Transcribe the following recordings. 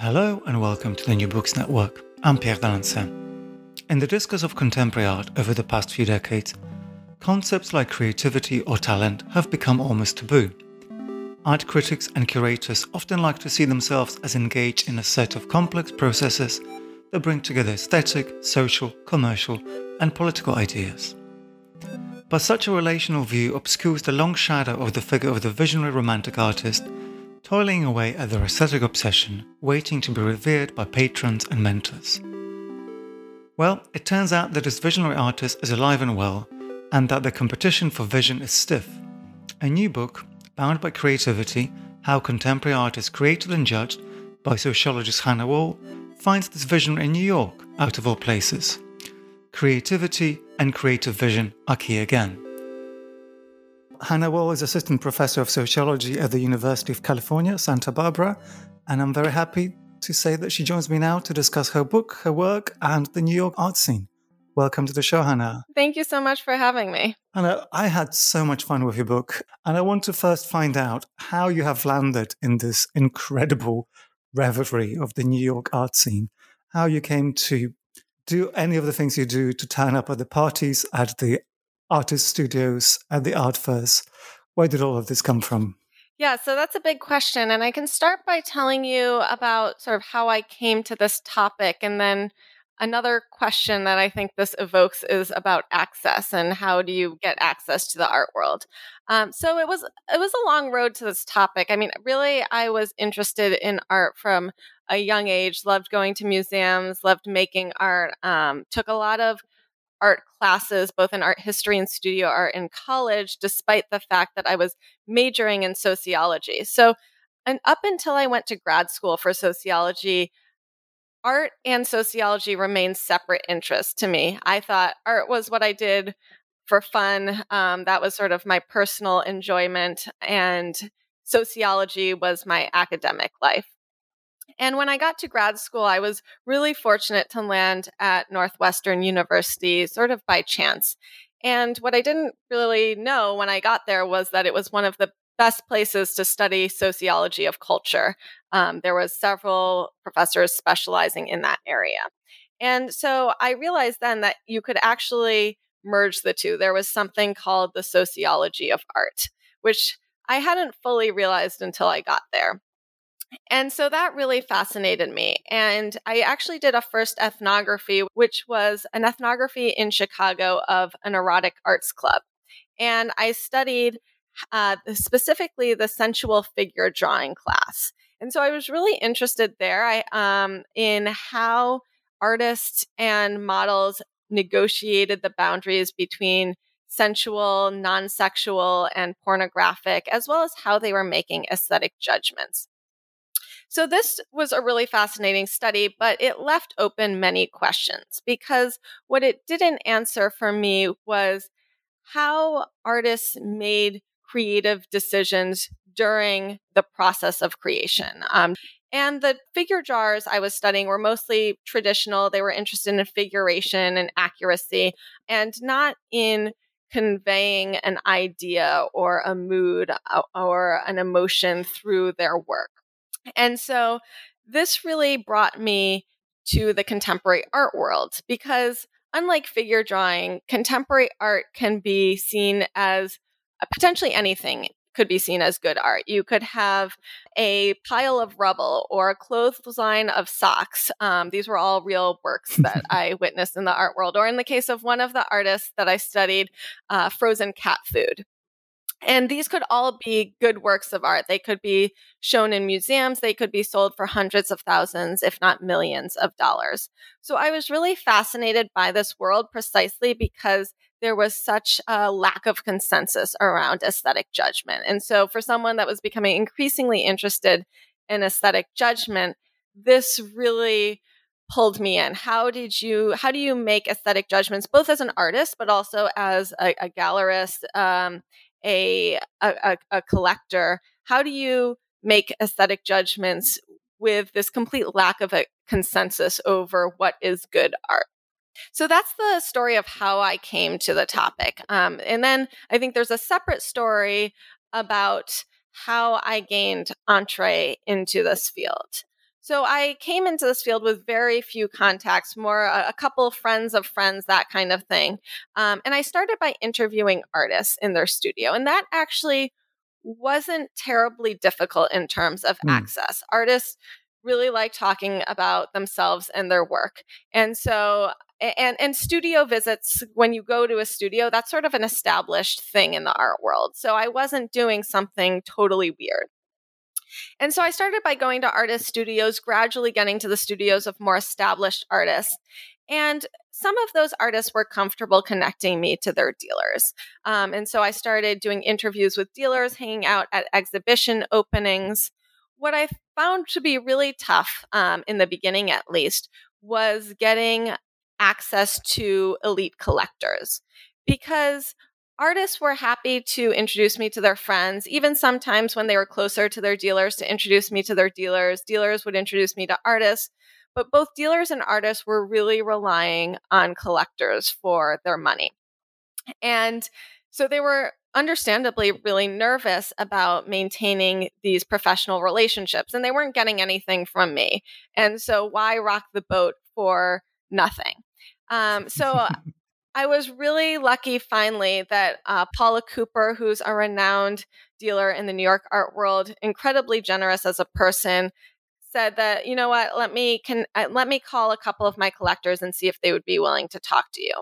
Hello and welcome to the New Books Network. I'm Pierre d'Alancaisez. In the discourse of contemporary art over the past few decades, concepts like creativity or talent have become almost taboo. Art critics and curators often like to see themselves as engaged in a set of complex processes that bring together aesthetic, social, commercial, and political ideas. But such a relational view obscures the long shadow of the figure of the visionary romantic artist toiling away at their aesthetic obsession, waiting to be revered by patrons and mentors. Well, it turns out that this visionary artist is alive and well, and that the competition for vision is stiff. A new book, Bound by Creativity How Contemporary Art is Created and Judged, by sociologist Hannah Wohl, finds this visionary in New York, out of all places. Creativity and creative vision are key again. Hannah Wohl is assistant professor of sociology at the University of California, Santa Barbara, and I'm very happy to say that she joins me now to discuss her book, her work, and the New York art scene. Welcome to the show, Hannah. Thank you so much for having me. Hannah, I had so much fun with your book, and I want to first find out how you have landed in this incredible revelry of the New York art scene, how you came to do any of the things you do to turn up at the parties, at the artist studios and the art fairs. Where did all of this come from? Yeah, so that's a big question. And I can start by telling you about sort of how I came to this topic. And then another question that I think this evokes is about access and how do you get access to the art world. Um, so it was it was a long road to this topic. I mean, really, I was interested in art from a young age. Loved going to museums. Loved making art. Um, took a lot of art classes, both in art history and studio art in college, despite the fact that I was majoring in sociology. So, and up until I went to grad school for sociology, art and sociology remained separate interests to me. I thought art was what I did for fun. Um, that was sort of my personal enjoyment, and sociology was my academic life. And when I got to grad school, I was really fortunate to land at Northwestern University sort of by chance. And what I didn't really know when I got there was that it was one of the best places to study sociology of culture. Um, there was several professors specializing in that area. And so I realized then that you could actually merge the two. There was something called the sociology of art, which I hadn't fully realized until I got there. And so that really fascinated me. And I actually did a first ethnography, which was an ethnography in Chicago of an erotic arts club. And I studied uh, specifically the sensual figure drawing class. And so I was really interested there I, um, in how artists and models negotiated the boundaries between sensual, non sexual, and pornographic, as well as how they were making aesthetic judgments. So, this was a really fascinating study, but it left open many questions because what it didn't answer for me was how artists made creative decisions during the process of creation. Um, and the figure jars I was studying were mostly traditional. They were interested in figuration and accuracy and not in conveying an idea or a mood uh, or an emotion through their work. And so this really brought me to the contemporary art world because unlike figure drawing, contemporary art can be seen as potentially anything could be seen as good art. You could have a pile of rubble or a clothesline of socks. Um, these were all real works that I witnessed in the art world. Or in the case of one of the artists that I studied, uh, frozen cat food. And these could all be good works of art. They could be shown in museums. They could be sold for hundreds of thousands, if not millions of dollars. So I was really fascinated by this world precisely because there was such a lack of consensus around aesthetic judgment. And so, for someone that was becoming increasingly interested in aesthetic judgment, this really pulled me in. How did you, how do you make aesthetic judgments, both as an artist, but also as a, a gallerist, um, a, a, a collector? How do you make aesthetic judgments with this complete lack of a consensus over what is good art? So that's the story of how I came to the topic. Um, and then I think there's a separate story about how I gained entree into this field. So I came into this field with very few contacts, more a, a couple of friends of friends, that kind of thing. Um, and I started by interviewing artists in their studio. And that actually wasn't terribly difficult in terms of mm. access. Artists really like talking about themselves and their work. And so and and studio visits when you go to a studio that's sort of an established thing in the art world so i wasn't doing something totally weird and so i started by going to artist studios gradually getting to the studios of more established artists and some of those artists were comfortable connecting me to their dealers. Um, and so I started doing interviews with dealers, hanging out at exhibition openings. What I found to be really tough, um, in the beginning at least, was getting access to elite collectors because artists were happy to introduce me to their friends, even sometimes when they were closer to their dealers to introduce me to their dealers. Dealers would introduce me to artists, but both dealers and artists were really relying on collectors for their money. And so they were understandably really nervous about maintaining these professional relationships and they weren't getting anything from me. And so why rock the boat for nothing? Um, so I was really lucky finally that uh, Paula Cooper, who's a renowned dealer in the New York art world, incredibly generous as a person, said that you know what, let me can uh, let me call a couple of my collectors and see if they would be willing to talk to you.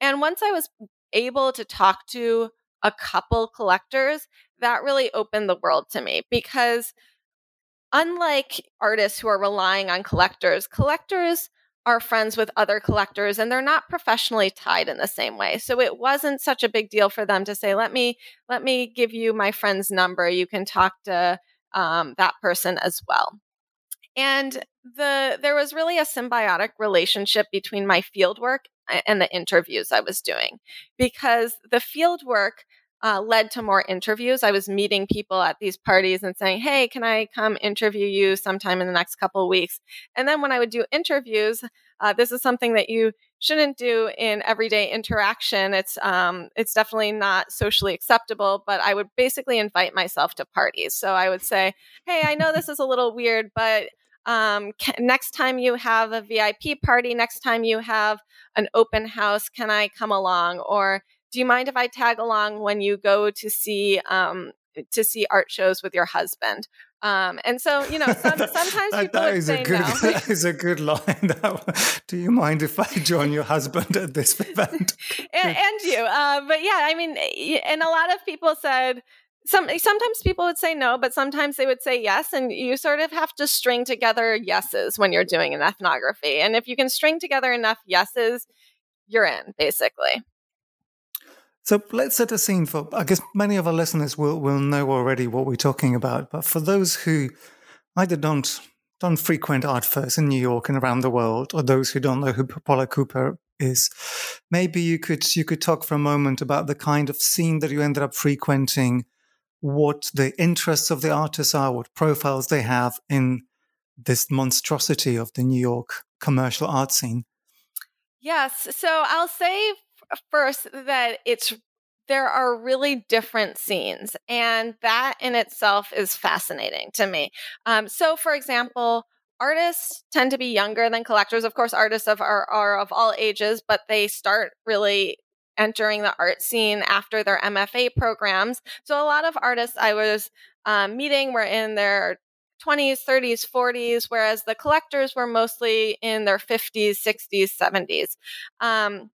And once I was able to talk to a couple collectors, that really opened the world to me because unlike artists who are relying on collectors, collectors are friends with other collectors and they're not professionally tied in the same way. So it wasn't such a big deal for them to say, let me, let me give you my friend's number. You can talk to um, that person as well. And the, there was really a symbiotic relationship between my field work and the interviews I was doing because the field work uh, led to more interviews. I was meeting people at these parties and saying, "Hey, can I come interview you sometime in the next couple weeks?" And then when I would do interviews, uh, this is something that you shouldn't do in everyday interaction. It's um, it's definitely not socially acceptable. But I would basically invite myself to parties. So I would say, "Hey, I know this is a little weird, but." Um, can, next time you have a VIP party, next time you have an open house, can I come along? Or do you mind if I tag along when you go to see um, to see art shows with your husband? Um, and so, you know, some, sometimes that, people that is a good, no. That is a good line. Do you mind if I join your husband at this event? and, and, you, uh, but yeah, I mean, and a lot of people said. Some, sometimes people would say no, but sometimes they would say yes. And you sort of have to string together yeses when you're doing an ethnography. And if you can string together enough yeses, you're in, basically. So let's set a scene for, I guess many of our listeners will, will know already what we're talking about, but for those who either don't, don't frequent art fairs in New York and around the world, or those who don't know who Paula Cooper is, maybe you could, you could talk for a moment about the kind of scene that you ended up frequenting what the interests of the artists are, what profiles they have in this monstrosity of the New York commercial art scene? Yes. So I'll say first that it's there are really different scenes, and that in itself is fascinating to me. Um, so, for example, artists tend to be younger than collectors. Of course, artists of are, are of all ages, but they start really entering the art scene after their MFA programs. So, a lot of artists I was um, meeting were in their 20s, 30s, 40s, whereas the collectors were mostly in their 50s, 60s, 70s. Um,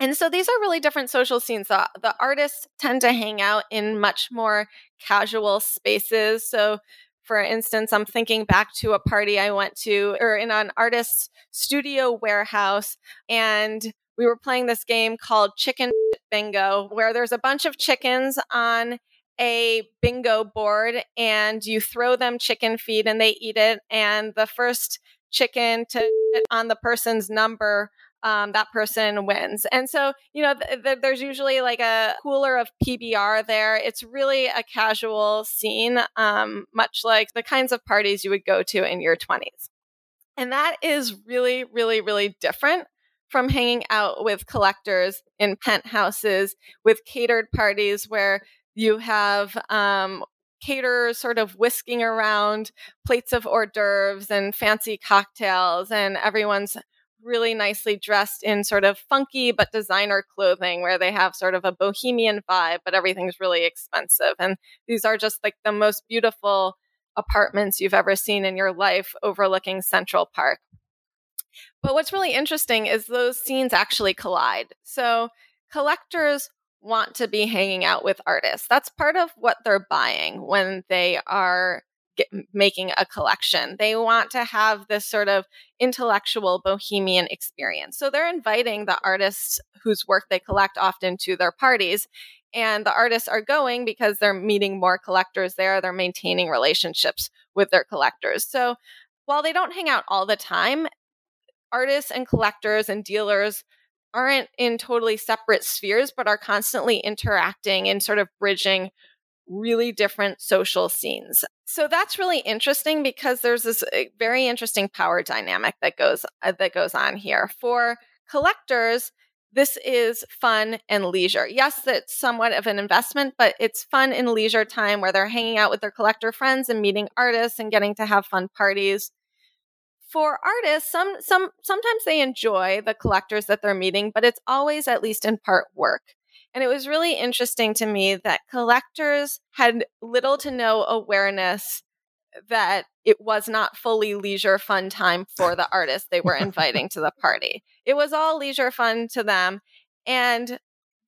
and so these are really different social scenes. The, the artists tend to hang out in much more casual spaces. So, for instance, I'm thinking back to a party I went to or in an artist's studio warehouse, and we were playing this game called Chicken Bingo, where there's a bunch of chickens on a bingo board and you throw them chicken feed and they eat it. And the first chicken to on the person's number um, that person wins. And so, you know, th- th- there's usually like a cooler of PBR there. It's really a casual scene, um, much like the kinds of parties you would go to in your 20s. And that is really, really, really different from hanging out with collectors in penthouses with catered parties where you have um, caterers sort of whisking around plates of hors d'oeuvres and fancy cocktails, and everyone's really nicely dressed in sort of funky but designer clothing where they have sort of a bohemian vibe, but everything's really expensive. And these are just like the most beautiful apartments you've ever seen in your life overlooking Central Park. But what's really interesting is those scenes actually collide. So collectors want to be hanging out with artists. That's part of what they're buying when they are get, making a collection. They want to have this sort of intellectual bohemian experience. So they're inviting the artists whose work they collect often to their parties. And the artists are going because they're meeting more collectors there. They're maintaining relationships with their collectors. So while they don't hang out all the time, artists and collectors and dealers aren't in totally separate spheres, but are constantly interacting and sort of bridging really different social scenes. So that's really interesting because there's this eh, very interesting power dynamic that goes uh, that goes on here. For collectors, this is fun and leisure. Yes, it's somewhat of an investment, but it's fun and leisure time where they're hanging out with their collector friends and meeting artists and getting to have fun parties for artists, some some sometimes they enjoy the collectors that they're meeting, but it's always at least in part work. And it was really interesting to me that collectors had little to no awareness that it was not fully leisure fun time for the artists they were inviting to the party. It was all leisure fun to them. And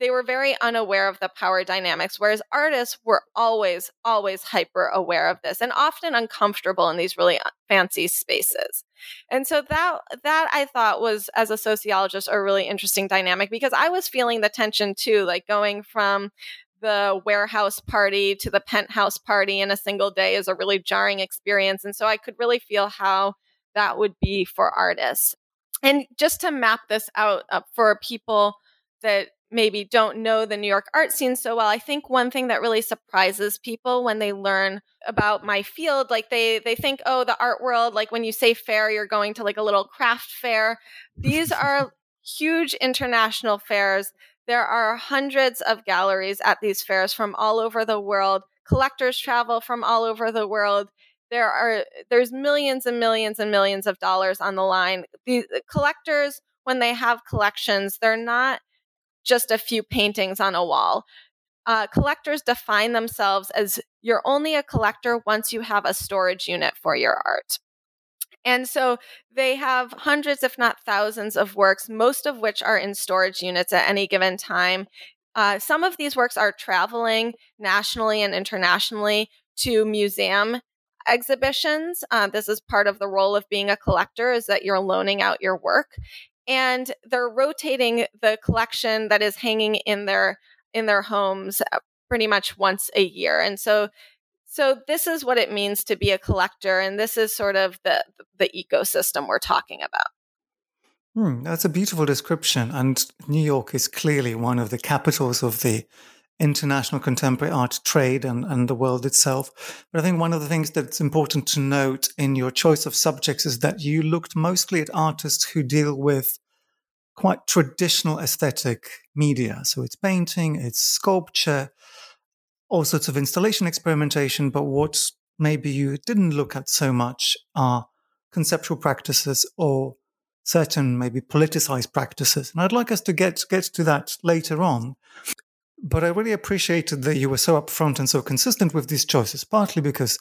they were very unaware of the power dynamics, whereas artists were always, always hyper aware of this and often uncomfortable in these really uh, fancy spaces. And so that that I thought was as a sociologist a really interesting dynamic because I was feeling the tension too, like going from the warehouse party to the penthouse party in a single day is a really jarring experience. And so I could really feel how that would be for artists. And just to map this out uh, for people that maybe don't know the New York art scene so well, I think one thing that really surprises people when they learn about my field, like they they think, oh, the art world, like when you say fair, you're going to like a little craft fair. These are huge international fairs. There are hundreds of galleries at these fairs from all over the world. Collectors travel from all over the world. There are there's millions and millions and millions of dollars on the line. The collectors when they have collections, they're not just a few paintings on a wall. Uh, collectors define themselves as you're only a collector once you have a storage unit for your art. And so they have hundreds, if not thousands, of works, most of which are in storage units at any given time. Uh, some of these works are traveling nationally and internationally to museum exhibitions. Uh, this is part of the role of being a collector is that you're loaning out your work and they're rotating the collection that is hanging in their in their homes uh, pretty much once a year and so so this is what it means to be a collector and this is sort of the the ecosystem we're talking about. Hmm, that's a beautiful description and new york is clearly one of the capitals of the international contemporary art trade and, and the world itself. But I think one of the things that's important to note in your choice of subjects is that you looked mostly at artists who deal with quite traditional aesthetic media. So it's painting, it's sculpture, all sorts of installation experimentation. But what maybe you didn't look at so much are conceptual practices or certain maybe politicized practices. And I'd like us to get get to that later on. But I really appreciated that you were so upfront and so consistent with these choices, partly because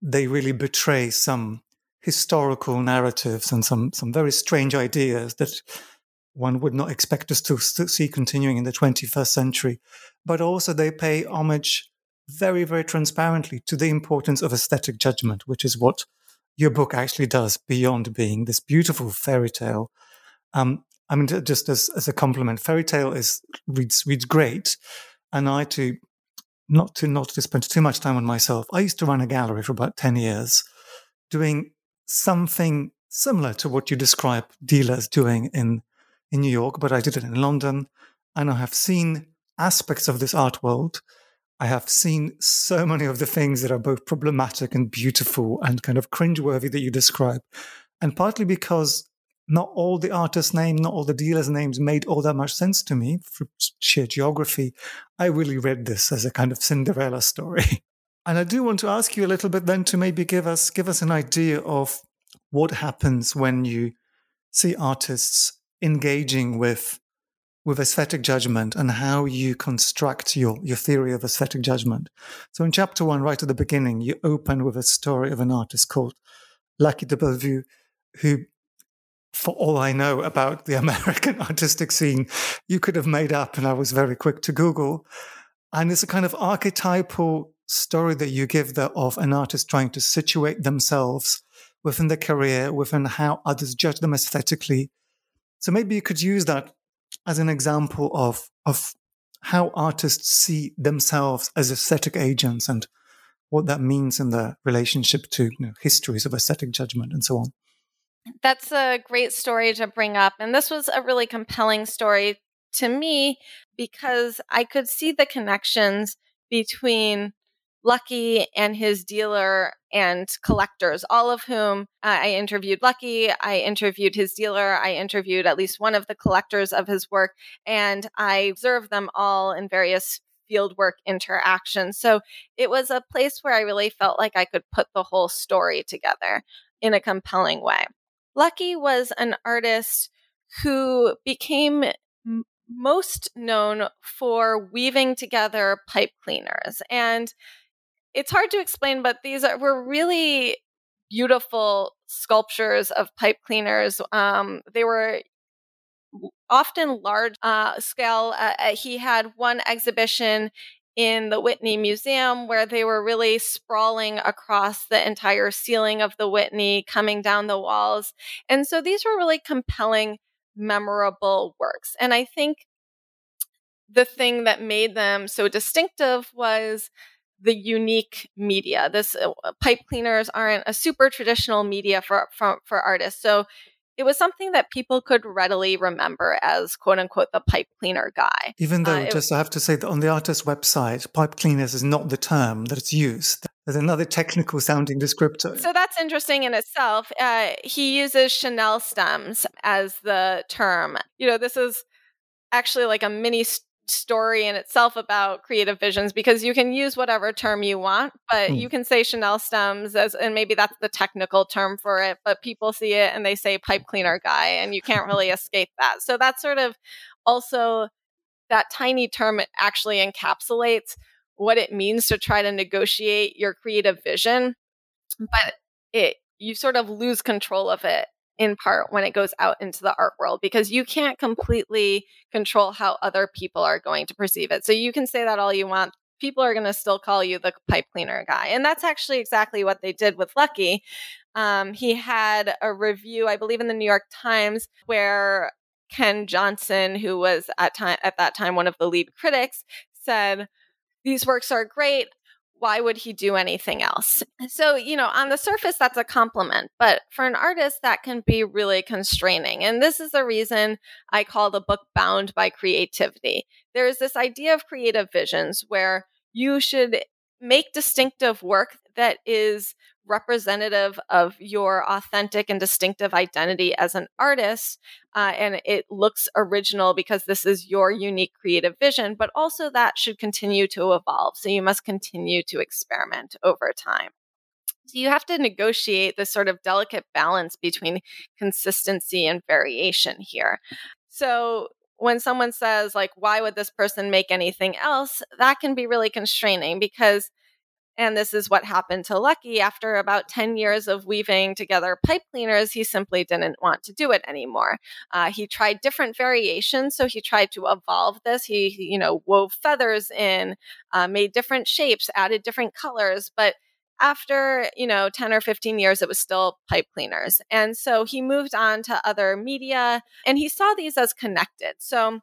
they really betray some historical narratives and some some very strange ideas that one would not expect us to see continuing in the 21st century. But also they pay homage very, very transparently to the importance of aesthetic judgment, which is what your book actually does beyond being this beautiful fairy tale. Um, I mean, just as, as a compliment, fairy tale is reads reads great, and I too, not to not to spend too much time on myself. I used to run a gallery for about ten years, doing something similar to what you describe dealers doing in in New York, but I did it in London, and I have seen aspects of this art world I have seen so many of the things that are both problematic and beautiful and kind of cringeworthy that you describe. And partly because not all the artists' names, not all the dealers' names made all that much sense to me for sheer geography. I really read this as a kind of Cinderella story. And I do want to ask you a little bit then to maybe give us give us an idea of what happens when you see artists engaging with with aesthetic judgment and how you construct your, your theory of aesthetic judgment. So in chapter one, right at the beginning, you open with a story of an artist called Lucky DeBellevue, who, for all I know about the American artistic scene, you could have made up, and I was very quick to Google. And it's a kind of archetypal story that you give there of an artist trying to situate themselves within their career, within how others judge them aesthetically. So maybe you could use that as an example of of how artists see themselves as aesthetic agents and what that means in the relationship to you know, histories of aesthetic judgment and so on. That's a great story to bring up. And this was a really compelling story to me because I could see the connections between Lucky and his dealer and collectors, all of whom uh, I interviewed Lucky. I interviewed his dealer. I interviewed at least one of the collectors of his work, and I observed them all in various fieldwork interactions. So it was a place where I really felt like I could put the whole story together in a compelling way. Lucky was an artist who became most known for weaving together pipe cleaners. And it's hard to explain, but these are, were really beautiful sculptures of pipe cleaners. Um, they were often large uh, scale. Uh, uh, he had one exhibition in the Whitney Museum where they were really sprawling across the entire ceiling of the Whitney, coming down the walls. And so these were really compelling, memorable works. And I think the thing that made them so distinctive was the unique media. This uh, pipe cleaners aren't a super traditional media for, for for artists, so it was something that people could readily remember as quote unquote the pipe cleaner guy. Even though, uh, just I have to say that on the artist's website, pipe cleaners is not the term that it's used. There's another technical sounding descriptor. So that's interesting in itself. Uh, he uses chenille stems as the term. You know, this is actually like a mini story in itself about creative visions because you can use whatever term you want, but mm. you can say chenille stems as, and maybe that's the technical term for it, but people see it and they say pipe cleaner guy, and you can't really escape that. So that's sort of also that tiny term actually encapsulates what it means to try to negotiate your creative vision, but it you sort of lose control of it in part when it goes out into the art world because you can't completely control how other people are going to perceive it. So you can say that all you want. People are going to still call you the pipe cleaner guy. And that's actually exactly what they did with Lucky. Um, he had a review, I believe, in the New York Times where Ken Johnson, who was at time at that time one of the lead critics, said, These works are great why would he do anything else? So, you know, on the surface, that's a compliment, but for an artist, that can be really constraining. And this is the reason I call the book Bound by Creativity. There's this idea of creative visions where you should make distinctive work that is representative of your authentic and distinctive identity as an artist. Uh, and it looks original because this is your unique creative vision, but also that should continue to evolve. So you must continue to experiment over time. So you have to negotiate this sort of delicate balance between consistency and variation here. So when someone says, like, why would this person make anything else? That can be really constraining because and this is what happened to Lucky after about 10 years of weaving together pipe cleaners. He simply didn't want to do it anymore. Uh, he tried different variations. So he tried to evolve this. He, you know, wove feathers in, uh, made different shapes, added different colors. But after, you know, 10 or 15 years, it was still pipe cleaners. And so he moved on to other media and he saw these as connected. So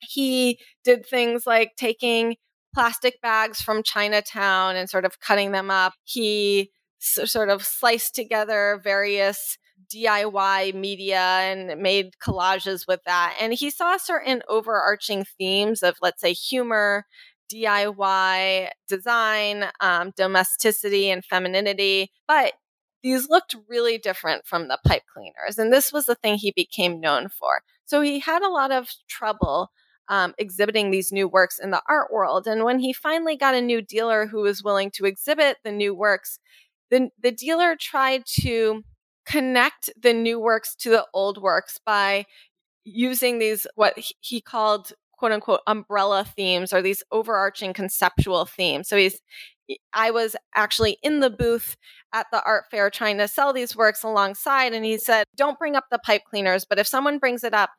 he did things like taking plastic bags from Chinatown and sort of cutting them up. He sort of sliced together various DIY media and made collages with that. And he saw certain overarching themes of, let's say, humor, DIY design, um, domesticity, and femininity. But these looked really different from the pipe cleaners. And this was the thing he became known for. So he had a lot of trouble um, exhibiting these new works in the art world. And when he finally got a new dealer who was willing to exhibit the new works, the, the dealer tried to connect the new works to the old works by using these, what he called quote unquote umbrella themes or these overarching conceptual themes. So he's, I was actually in the booth at the art fair trying to sell these works alongside, and he said, Don't bring up the pipe cleaners, but if someone brings it up,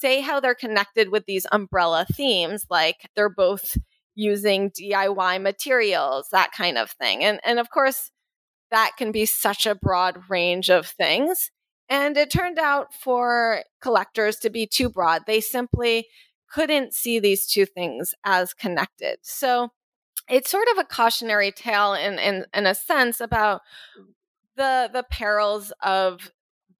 say how they're connected with these umbrella themes, like they're both using DIY materials, that kind of thing. And and of course, that can be such a broad range of things. And it turned out for collectors to be too broad. They simply couldn't see these two things as connected. So it's sort of a cautionary tale in, in, in a sense about the the perils of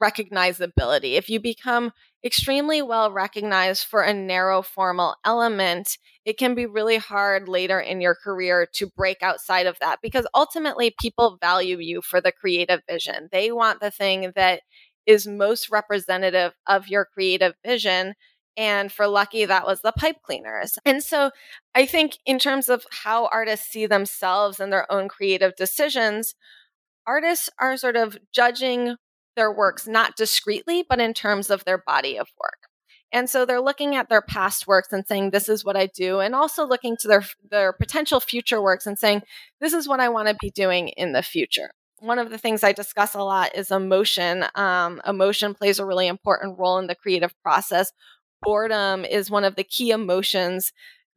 recognizability. If you become extremely well recognized for a narrow formal element, it can be really hard later in your career to break outside of that because ultimately people value you for the creative vision. They want the thing that is most representative of your creative vision. And for Lucky, that was the pipe cleaners. And so I think, in terms of how artists see themselves and their own creative decisions, artists are sort of judging their works not discreetly, but in terms of their body of work. And so they're looking at their past works and saying, this is what I do, and also looking to their, their potential future works and saying, this is what I want to be doing in the future. One of the things I discuss a lot is emotion. Um, emotion plays a really important role in the creative process. Boredom is one of the key emotions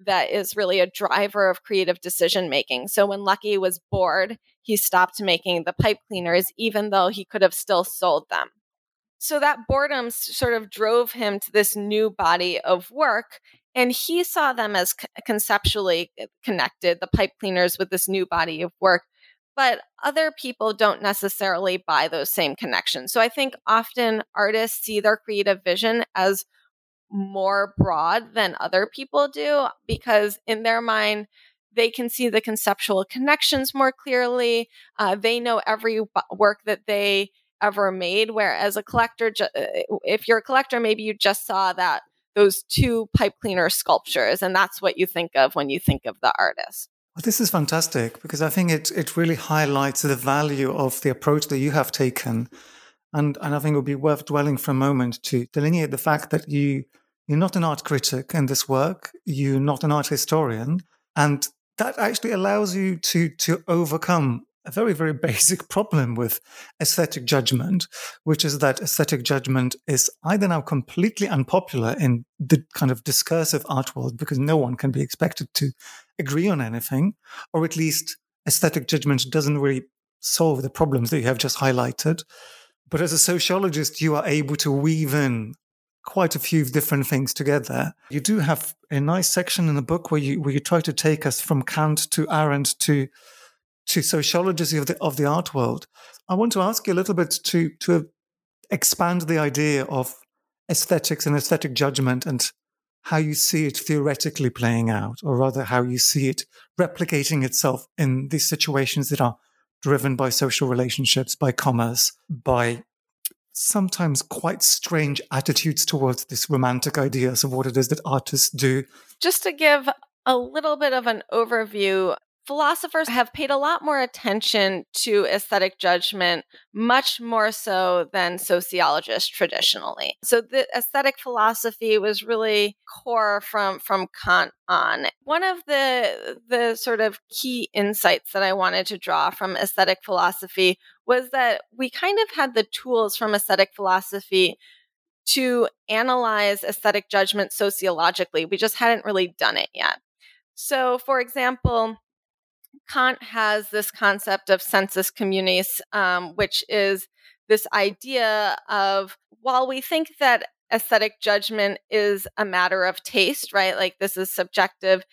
that is really a driver of creative decision making. So when Lucky was bored, he stopped making the pipe cleaners, even though he could have still sold them. So that boredom sort of drove him to this new body of work. And he saw them as conceptually eh, connected, the pipe cleaners with this new body of work. But other people don't necessarily buy those same connections. So I think often artists see their creative vision as more broad than other people do because in their mind they can see the conceptual connections more clearly uh, they know every work that they ever made whereas a collector ju- uh, if you're a collector maybe you just saw that those two pipe cleaner sculptures and that's what you think of when you think of the artist well, this is fantastic because I think it, it really highlights the value of the approach that you have taken. And, and I think it would be worth dwelling for a moment to delineate the fact that you you're not an art critic in this work. You're not an art historian. And that actually allows you to, to overcome a very, very basic problem with aesthetic judgment, which is that aesthetic judgment is either now completely unpopular in the kind of discursive art world because no one can be expected to agree on anything, or at least aesthetic judgment doesn't really solve the problems that you have just highlighted. But as a sociologist, you are able to weave in quite a few different things together. You do have a nice section in the book where you where you try to take us from Kant to Arendt to to sociology of the of the art world. I want to ask you a little bit to to expand the idea of aesthetics and aesthetic judgment and how you see it theoretically playing out, or rather how you see it replicating itself in these situations that are driven by social relationships, by commerce, by sometimes quite strange attitudes towards these romantic ideas of what it is that artists do. Just to give a little bit of an overview, philosophers have paid a lot more attention to aesthetic judgment, much more so than sociologists traditionally. So the aesthetic philosophy was really core from, from Kant on. One of the the sort of key insights that I wanted to draw from aesthetic philosophy was that we kind of had the tools from aesthetic philosophy to analyze aesthetic judgment sociologically. We just hadn't really done it yet. So, for example, Kant has this concept of sensus communis, um, which is this idea of while we think that aesthetic judgment is a matter of taste, right? Like this is subjective.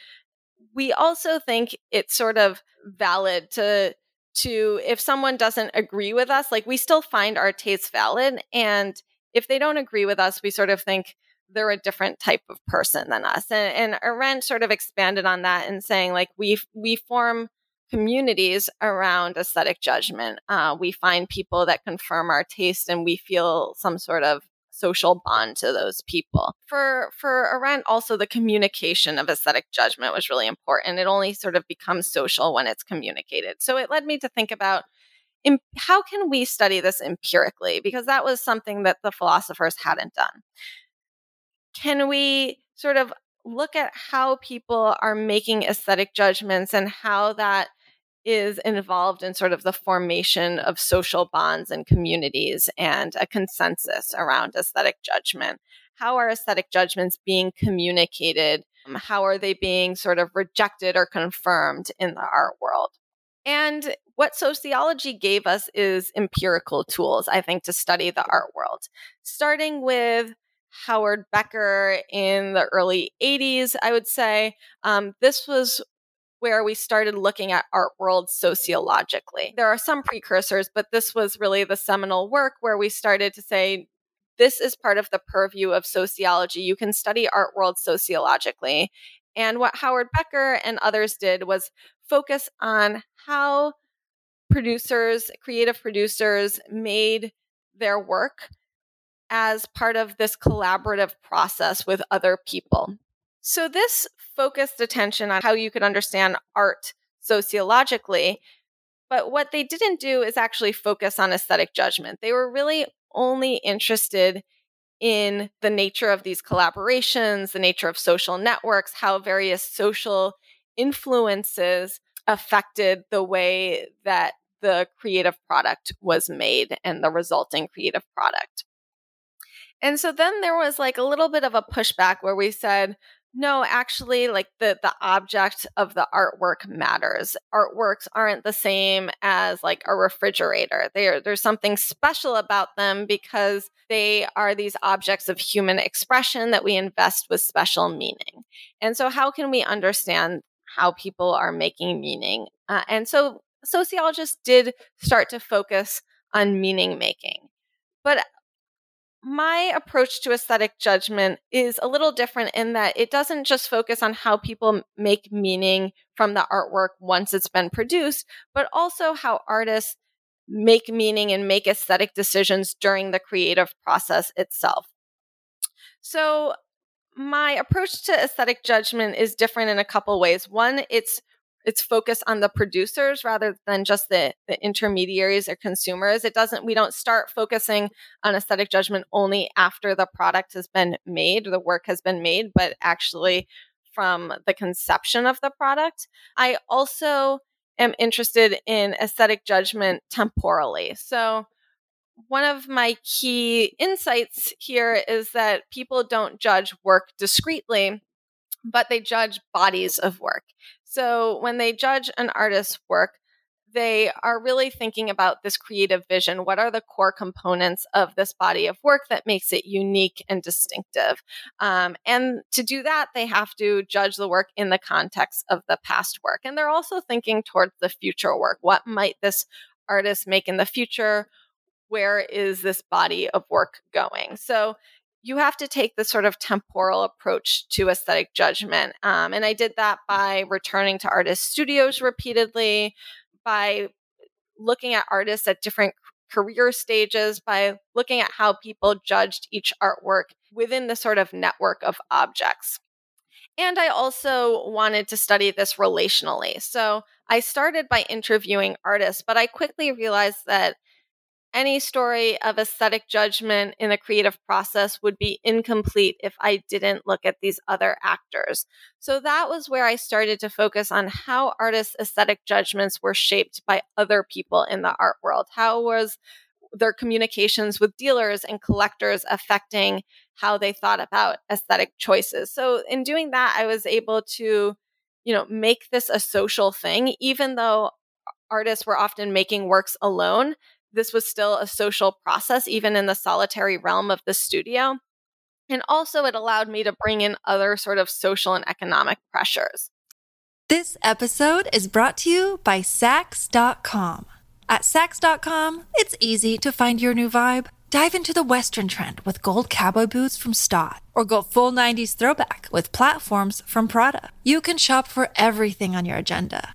We also think it's sort of valid to to if someone doesn't agree with us, like we still find our tastes valid and if they don't agree with us, we sort of think they're a different type of person than us. And, and Arendt sort of expanded on that in saying like we we form communities around aesthetic judgment. Uh, we find people that confirm our taste, and we feel some sort of social bond to those people. For for Arendt, also the communication of aesthetic judgment was really important. It only sort of becomes social when it's communicated. So it led me to think about how can we study this empirically because that was something that the philosophers hadn't done. Can we sort of look at how people are making aesthetic judgments and how that is involved in sort of the formation of social bonds and communities and a consensus around aesthetic judgment. How are aesthetic judgments being communicated? Um, how are they being sort of rejected or confirmed in the art world? And what sociology gave us is empirical tools, I think, to study the art world, starting with Howard Becker in the early 80s, I would say. Um, this was where we started looking at art world sociologically. There are some precursors, but this was really the seminal work where we started to say, this is part of the purview of sociology. You can study art world sociologically. And what Howard Becker and others did was focus on how producers, creative producers, made their work as part of this collaborative process with other people. So, this focused attention on how you could understand art sociologically. But what they didn't do is actually focus on aesthetic judgment. They were really only interested in the nature of these collaborations, the nature of social networks, how various social influences affected the way that the creative product was made and the resulting creative product. And so then there was like a little bit of a pushback where we said, no, actually, like the the object of the artwork matters. Artworks aren't the same as like a refrigerator. They there's something special about them because they are these objects of human expression that we invest with special meaning. And so, how can we understand how people are making meaning? Uh, and so, sociologists did start to focus on meaning making. But my approach to aesthetic judgment is a little different in that it doesn't just focus on how people make meaning from the artwork once it's been produced, but also how artists make meaning and make aesthetic decisions during the creative process itself. So, my approach to aesthetic judgment is different in a couple ways. One, it's it's focused on the producers rather than just the, the intermediaries or consumers. It doesn't, we don't start focusing on aesthetic judgment only after the product has been made, the work has been made, but actually from the conception of the product. I also am interested in aesthetic judgment temporally. So, one of my key insights here is that people don't judge work discreetly, but they judge bodies of work. So when they judge an artist's work, they are really thinking about this creative vision. What are the core components of this body of work that makes it unique and distinctive? Um, and to do that, they have to judge the work in the context of the past work. And they're also thinking towards the future work. What might this artist make in the future? Where is this body of work going? So you have to take the sort of temporal approach to aesthetic judgment. Um, and I did that by returning to artist studios repeatedly, by looking at artists at different career stages, by looking at how people judged each artwork within the sort of network of objects. And I also wanted to study this relationally. So I started by interviewing artists, but I quickly realized that any story of aesthetic judgment in the creative process would be incomplete if I didn't look at these other actors. So that was where I started to focus on how artists' aesthetic judgments were shaped by other people in the art world. How was their communications with dealers and collectors affecting how they thought about aesthetic choices. So in doing that, I was able to, you know, make this a social thing, even though artists were often making works alone this was still a social process, even in the solitary realm of the studio. And also, it allowed me to bring in other sort of social and economic pressures. This episode is brought to you by Saks.com. At Saks.com, it's easy to find your new vibe. Dive into the Western trend with gold cowboy boots from Staud, or go full 90s throwback with platforms from Prada. You can shop for everything on your agenda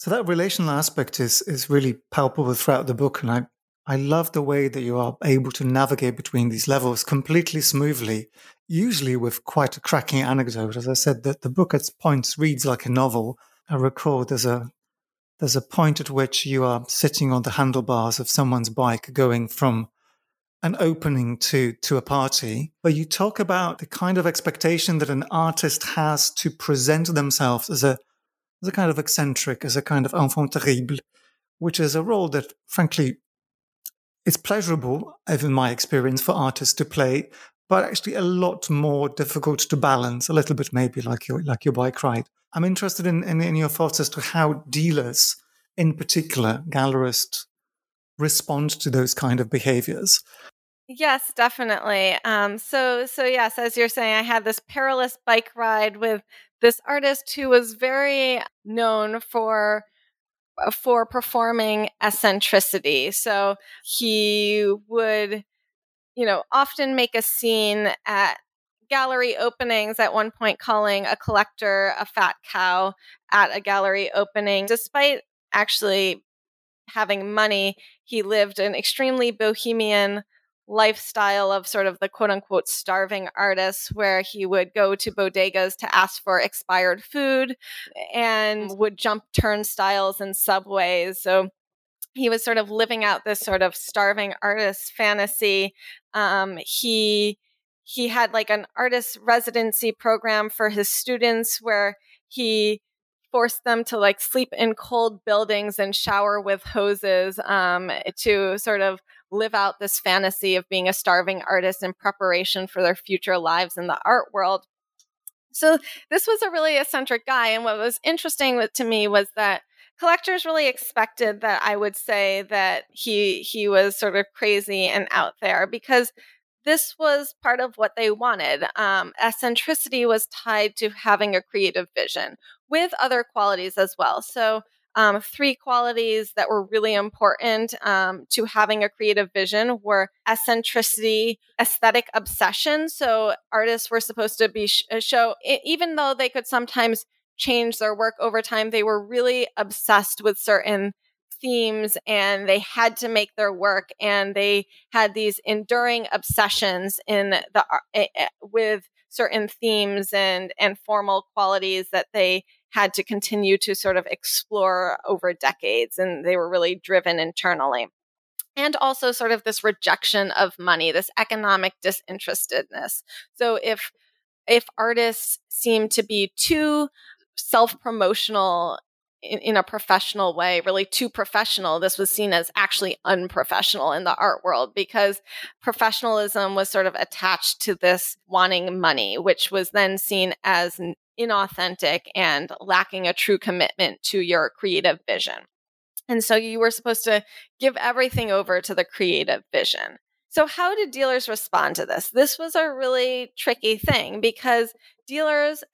So that relational aspect is is really palpable throughout the book, and I I love the way that you are able to navigate between these levels completely smoothly, usually with quite a cracking anecdote. As I said, that the book at points reads like a novel. I recall there's a there's a point at which you are sitting on the handlebars of someone's bike going from an opening to to a party where you talk about the kind of expectation that an artist has to present themselves as a as a kind of eccentric, as a kind of enfant terrible, which is a role that, frankly, it's pleasurable, in my experience, for artists to play, but actually a lot more difficult to balance, a little bit maybe like your, like your bike ride. I'm interested in, in, in your thoughts as to how dealers, in particular, gallerists, respond to those kind of behaviors. Yes, definitely. Um, so, so yes, as you're saying, I had this perilous bike ride with this artist who was very known for uh, for performing eccentricity. So he would, you know, often make a scene at gallery openings at one point calling a collector a fat cow at a gallery opening despite actually having money he lived an extremely bohemian lifestyle of sort of the quote unquote starving artist, where he would go to bodegas to ask for expired food and would jump turnstiles and subways. So he was sort of living out this sort of starving artist fantasy. Um, he he had like an artist residency program for his students where he forced them to like sleep in cold buildings and shower with hoses um, to sort of live out this fantasy of being a starving artist in preparation for their future lives in the art world. So this was a really eccentric guy. And what was interesting to me was that collectors really expected that I would say that he he was sort of crazy and out there because this was part of what they wanted. Um, eccentricity was tied to having a creative vision with other qualities as well. So um, three qualities that were really important um, to having a creative vision were eccentricity, aesthetic obsession. So artists were supposed to be sh- uh, show, even though they could sometimes change their work over time, they were really obsessed with certain themes and they had to make their work and they had these enduring obsessions in the uh, with certain themes and and formal qualities that they had to continue to sort of explore over decades and they were really driven internally and also sort of this rejection of money this economic disinterestedness so if if artists seem to be too self-promotional in, in, a professional way, really too professional. This was seen as actually unprofessional in the art world because professionalism was sort of attached to this wanting money, which was then seen as inauthentic and lacking a true commitment to your creative vision. And so you were supposed to give everything over to the creative vision. So, how did dealers respond to this? This was a really tricky thing because dealers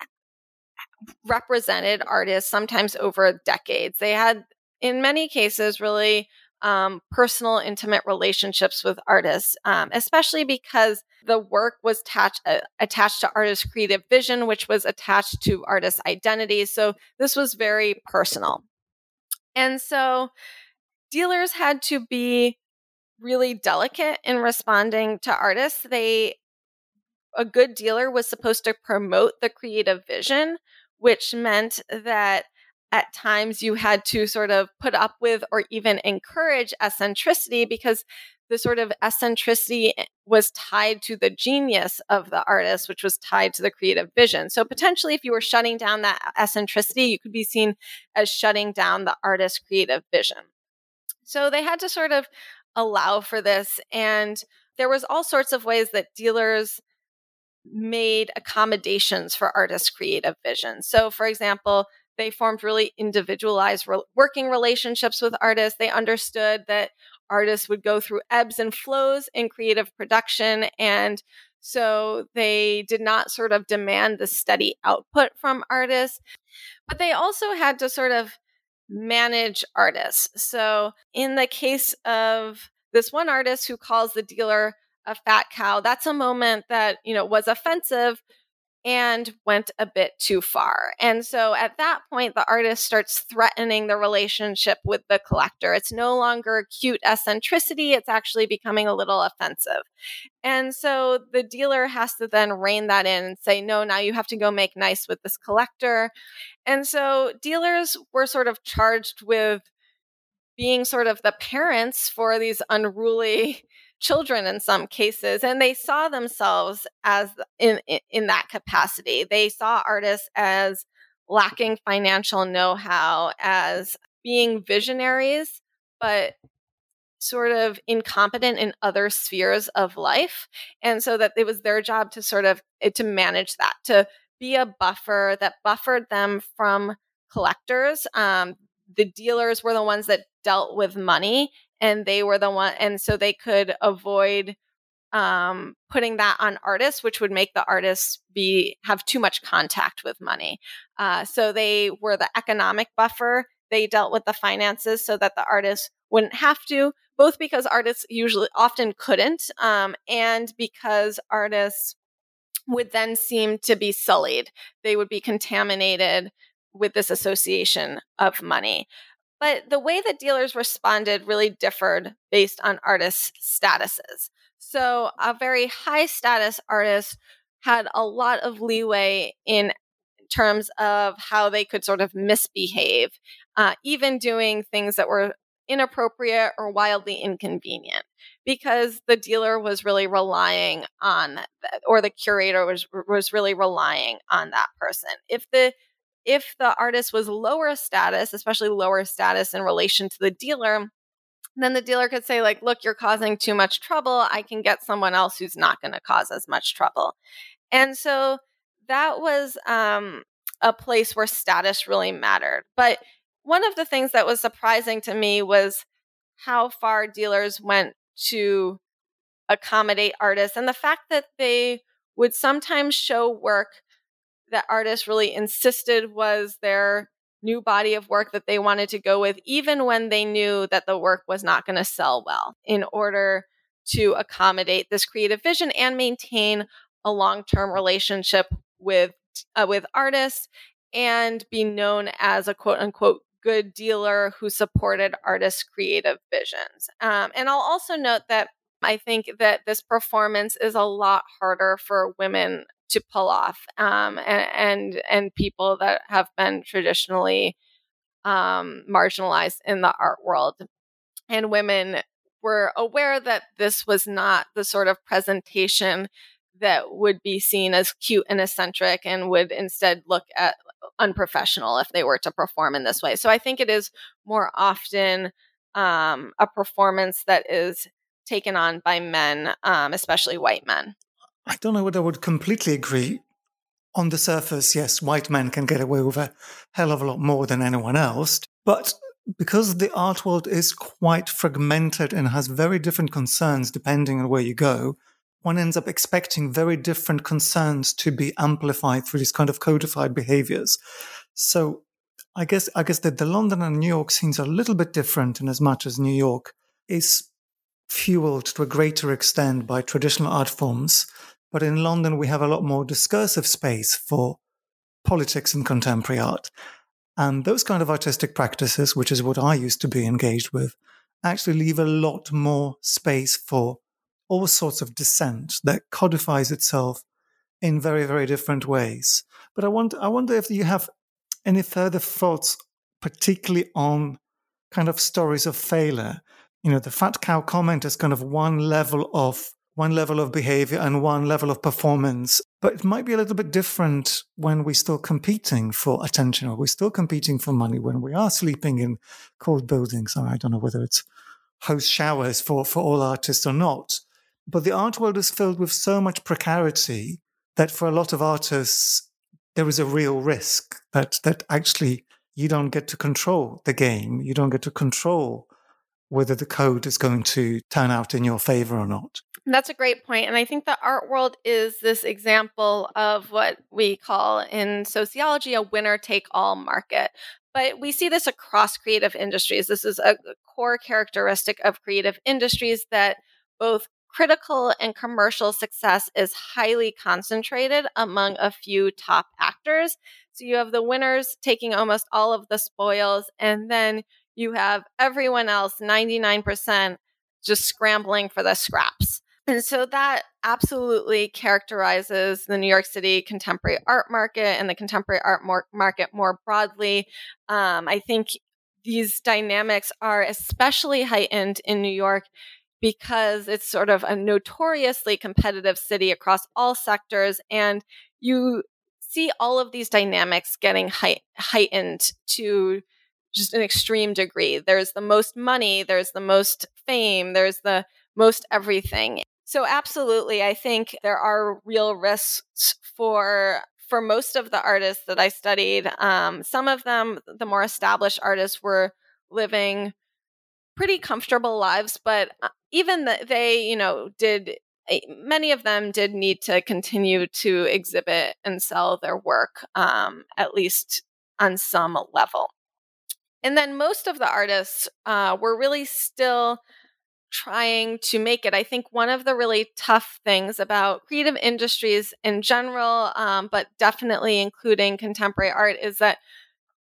represented artists sometimes over decades. They had, in many cases, really um, personal, intimate relationships with artists, um, especially because the work was attached, uh, attached to artists' creative vision, which was attached to artists' identity. So this was very personal. And so dealers had to be really delicate in responding to artists. They a good dealer was supposed to promote the creative vision, which meant that at times you had to sort of put up with or even encourage eccentricity because the sort of eccentricity eh, was tied to the genius of the artist, which was tied to the creative vision. So potentially, if you were shutting down that eccentricity, you could be seen as shutting down the artist's creative vision. So they had to sort of allow for this. And there was all sorts of ways that dealers made accommodations for artists' creative vision. So, for example, they formed really individualized re- working relationships with artists. They understood that artists would go through ebbs and flows in creative production. And so they did not sort of demand the steady output from artists, but they also had to sort of manage artists. So, in the case of this one artist who calls the dealer a fat cow, that's a moment that, you know, was offensive and went a bit too far. And so at that point, the artist starts threatening the relationship with the collector. It's no longer cute eccentricity, it's actually becoming a little offensive. And so the dealer has to then rein that in and say, no, now you have to go make nice with this collector. And so dealers were sort of charged with being sort of the parents for these unruly children in some cases and they saw themselves as in, in, in that capacity. They saw artists as lacking financial know-how as being visionaries but sort of incompetent in other spheres of life and so that it was their job to sort of eh, to manage that to be a buffer that buffered them from collectors. Um, the dealers were the ones that dealt with money and they were the one and so they could avoid um, putting that on artists which would make the artists be have too much contact with money. Uh, so they were the economic buffer. They dealt with the finances so that the artists wouldn't have to both because artists usually often couldn't um, and because artists would then seem to be sullied. They would be contaminated with this association of money but the way that dealers responded really differed based on artists' statuses. So, a very high status artist had a lot of leeway in terms of how they could sort of misbehave, uh, even doing things that were inappropriate or wildly inconvenient because the dealer was really relying on or the curator was was really relying on that person if the if the artist was lower status, especially lower status in relation to the dealer, then the dealer could say like look you're causing too much trouble. I can get someone else who's not going to cause as much trouble. And so that was um, a place where status really mattered. But one of the things that was surprising to me was how far dealers went to accommodate artists and the fact that they would sometimes show work that artists really insisted was their new body of work that they wanted to go with, even when they knew that the work was not going to sell well, in order to accommodate this creative vision and maintain a long-term relationship with uh, with artists and be known as a quote unquote good dealer who supported artists' creative visions. Um, and I'll also note that I think that this performance is a lot harder for women to pull off, um, and, and, and people that have been traditionally um, marginalized in the art world. And women were aware that this was not the sort of presentation that would be seen as cute and eccentric and would instead look at unprofessional if they were to perform in this way. So I think it is more often um, a performance that is taken on by men, um, especially white men. I don't know whether I would completely agree. On the surface, yes, white men can get away with a hell of a lot more than anyone else. But because the art world is quite fragmented and has very different concerns depending on where you go, one ends up expecting very different concerns to be amplified through these kind of codified behaviors. So I guess I guess that the London and New York scenes are a little bit different in as much as New York is fueled to a greater extent by traditional art forms. But in London, we have a lot more discursive space for politics and contemporary art. And those kind of artistic practices, which is what I used to be engaged with, actually leave a lot more space for all sorts of dissent that codifies itself in very, very different ways. But I wonder, I wonder if you have any further thoughts, particularly on kind of stories of failure. You know, the fat cow comment is kind of one level of one level of behavior and one level of performance. But it might be a little bit different when we're still competing for attention or we're still competing for money when we are sleeping in cold buildings. I don't know whether it's host showers for, for all artists or not. But the art world is filled with so much precarity that for a lot of artists, there is a real risk that, that actually you don't get to control the game. You don't get to control whether the code is going to turn out in your favor or not. That's a great point. And I think the art world is this example of what we call in sociology a winner take all market. But we see this across creative industries. This is a core characteristic of creative industries that both critical and commercial success is highly concentrated among a few top actors. So you have the winners taking almost all of the spoils, and then you have everyone else, 99%, just scrambling for the scraps. And so that absolutely characterizes the New York City contemporary art market and the contemporary art market more broadly. Um, I think these dynamics are especially heightened in New York because it's sort of a notoriously competitive city across all sectors. And you see all of these dynamics getting height- heightened to just an extreme degree. There's the most money, there's the most fame, there's the most everything. So absolutely, I think there are real risks for for most of the artists that I studied. Um, some of them, the more established artists, were living pretty comfortable lives, but uh, even the, they, you know, did eh, many of them did need to continue to exhibit and sell their work, um, at least on some level. And then most of the artists uh, were really still trying to make it. I think one of the really tough things about creative industries in general, um, but definitely including contemporary art, is that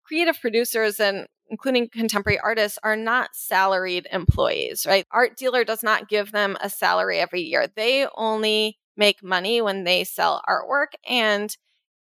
creative producers and including contemporary artists, are not salaried employees, right? Art dealer does not give them a salary every year. They only make money when they sell artwork. And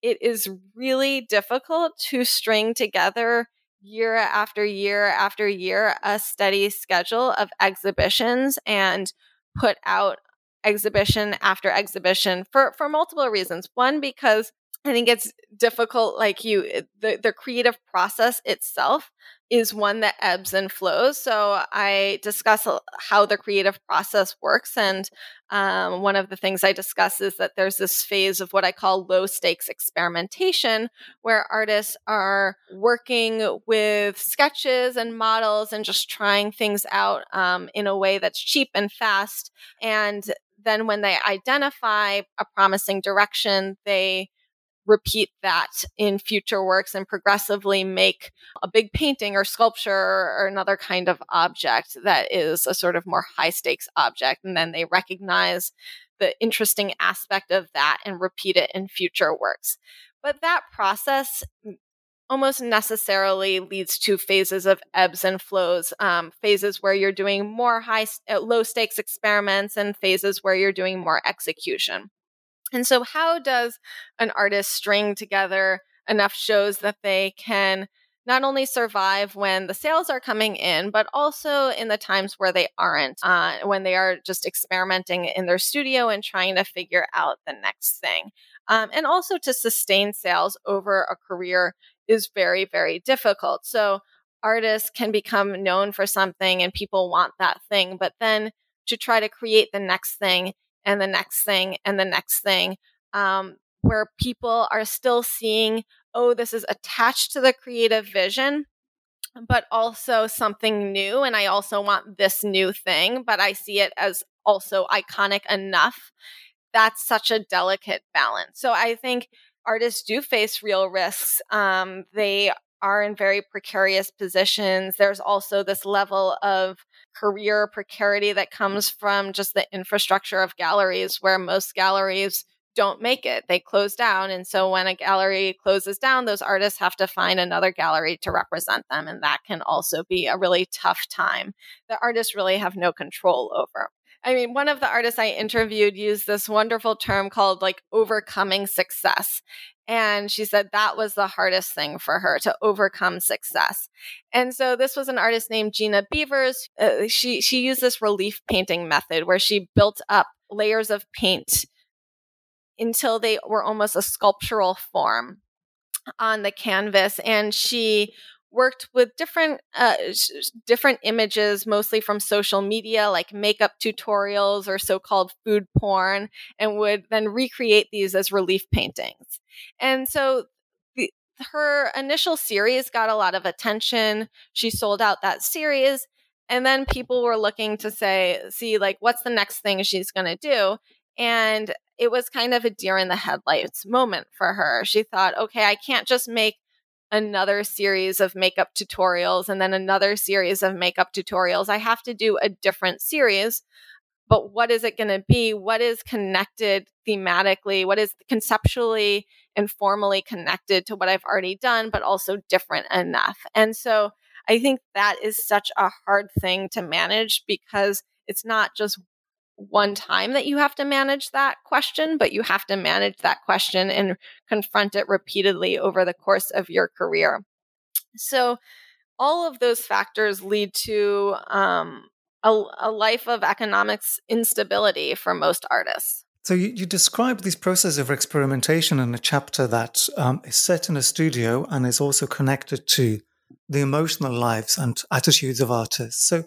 it is really difficult to string together year after year after year a steady schedule of exhibitions and put out exhibition after exhibition for for multiple reasons. One because I think it's difficult, like you, the, the creative process itself is one that ebbs and flows. So I discuss how the creative process works. And um, one of the things I discuss is that there's this phase of what I call low stakes experimentation, where artists are working with sketches and models and just trying things out um, in a way that's cheap and fast. And then when they identify a promising direction, they repeat that in future works and progressively make a big painting or sculpture or another kind of object that is a sort of more high stakes object. And then they recognize the interesting aspect of that and repeat it in future works. But that process almost necessarily leads to phases of ebbs and flows um, phases where you're doing more high low stakes experiments and phases where you're doing more execution and so how does an artist string together enough shows that they can not only survive when the sales are coming in, but also in the times where they aren't, uh, when they are just experimenting in their studio and trying to figure out the next thing. Um, and also to sustain sales over a career is very, very difficult. So artists can become known for something and people want that thing, but then to try to create the next thing and the next thing and the next thing, um, where people are still seeing oh, this is attached to the creative vision, but also something new. And I also want this new thing, but I see it as also iconic enough. That's such a delicate balance. So I think artists do face real risks. Um, they are in very precarious positions. There's also this level of career precarity that comes from just the infrastructure of galleries, where most galleries don't make it. They close down. And so when a gallery closes down, those artists have to find another gallery to represent them. And that can also be a really tough time that artists really have no control over. I mean, one of the artists I interviewed used this wonderful term called like overcoming success. And she said that was the hardest thing for her to overcome success. And so this was an artist named Gina Beavers. Uh, she, she used this relief painting method where she built up layers of paint until they were almost a sculptural form on the canvas and she worked with different uh, different images mostly from social media like makeup tutorials or so-called food porn and would then recreate these as relief paintings and so the, her initial series got a lot of attention she sold out that series and then people were looking to say see like what's the next thing she's going to do and it was kind of a deer in the headlights moment for her. She thought, okay, I can't just make another series of makeup tutorials and then another series of makeup tutorials. I have to do a different series. But what is it going to be? What is connected thematically? What is conceptually and formally connected to what I've already done, but also different enough? And so I think that is such a hard thing to manage because it's not just one time that you have to manage that question, but you have to manage that question and confront it repeatedly over the course of your career. So, all of those factors lead to um, a, a, life of economics instability for most artists. So, you, you describe this process of experimentation in a chapter that um, is set in a studio and is also connected to the emotional lives and attitudes of artists. So,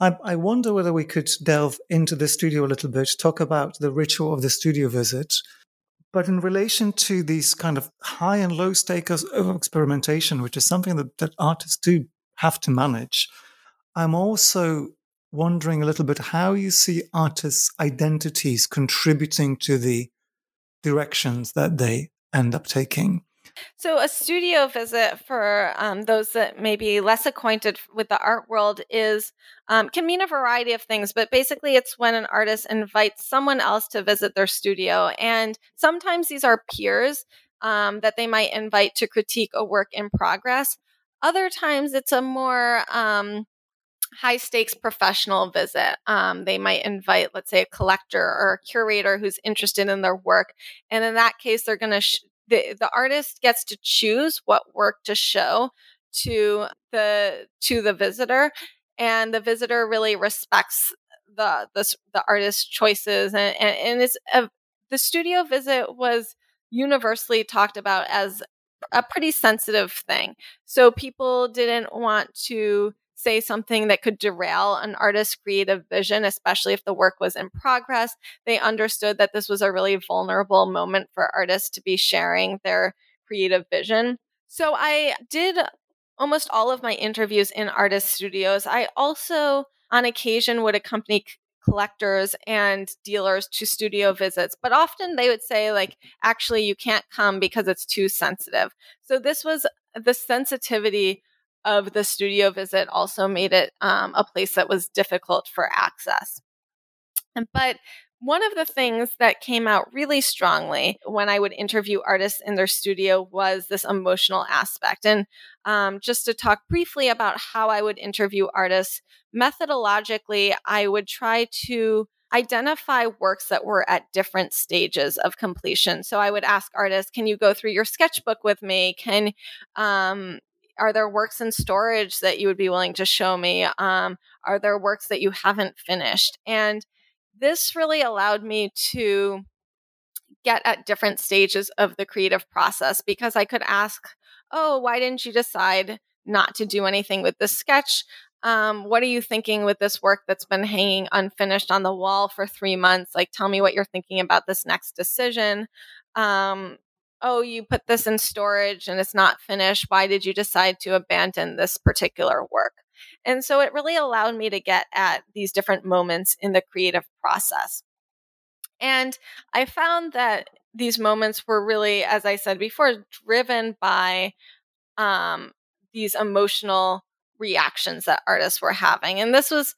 I, I wonder whether we could delve into the studio a little bit, talk about the ritual of the studio visit, but in relation to these kind of high and low stakes of experimentation, which is something that, that artists do have to manage, I'm also wondering a little bit how you see artists' identities contributing to the directions that they end up taking. So, a studio visit for um, those that may be less acquainted with the art world is um, can mean a variety of things, but basically, it's when an artist invites someone else to visit their studio, and sometimes these are peers um, that they might invite to critique a work in progress. Other times, it's a more um, high stakes professional visit. Um, they might invite, let's say, a collector or a curator who's interested in their work. And in that case, they're going to sh- the the artist gets to choose what work to show to the to the visitor and the visitor really respects the the, the artist's choices and and, and it's a, the studio visit was universally talked about as a pretty sensitive thing so people didn't want to say something that could derail an artist's creative vision, especially if the work was in progress. They understood that this was a really vulnerable moment for artists to be sharing their creative vision. So I did almost all of my interviews in artist studios. I also, on occasion, would accompany collectors and dealers to studio visits but often they would say like actually you can't come because it's too sensitive so this was the sensitivity of the studio visit also made it um, a place that was difficult for access. But one of the things that came out really strongly when I would interview artists in their studio was this emotional aspect. And um, just to talk briefly about how I would interview artists, methodologically, I would try to identify works that were at different stages of completion. So I would ask artists, can you go through your sketchbook with me? Can um, are there works in storage that you would be willing to show me? Um, are there works that you haven't finished? And this really allowed me to get at different stages of the creative process because I could ask, oh, why didn't you decide not to do anything with this sketch? Um, what are you thinking with this work that's been hanging unfinished on the wall for three months? Like, tell me what you're thinking about this next decision. Um, oh, you put this in storage and it's not finished. Why did you decide to abandon this particular work? And so it really allowed me to get at these different moments in the creative process. And I found that these moments were really, as I said before, driven by um, these emotional reactions that artists were having. And this was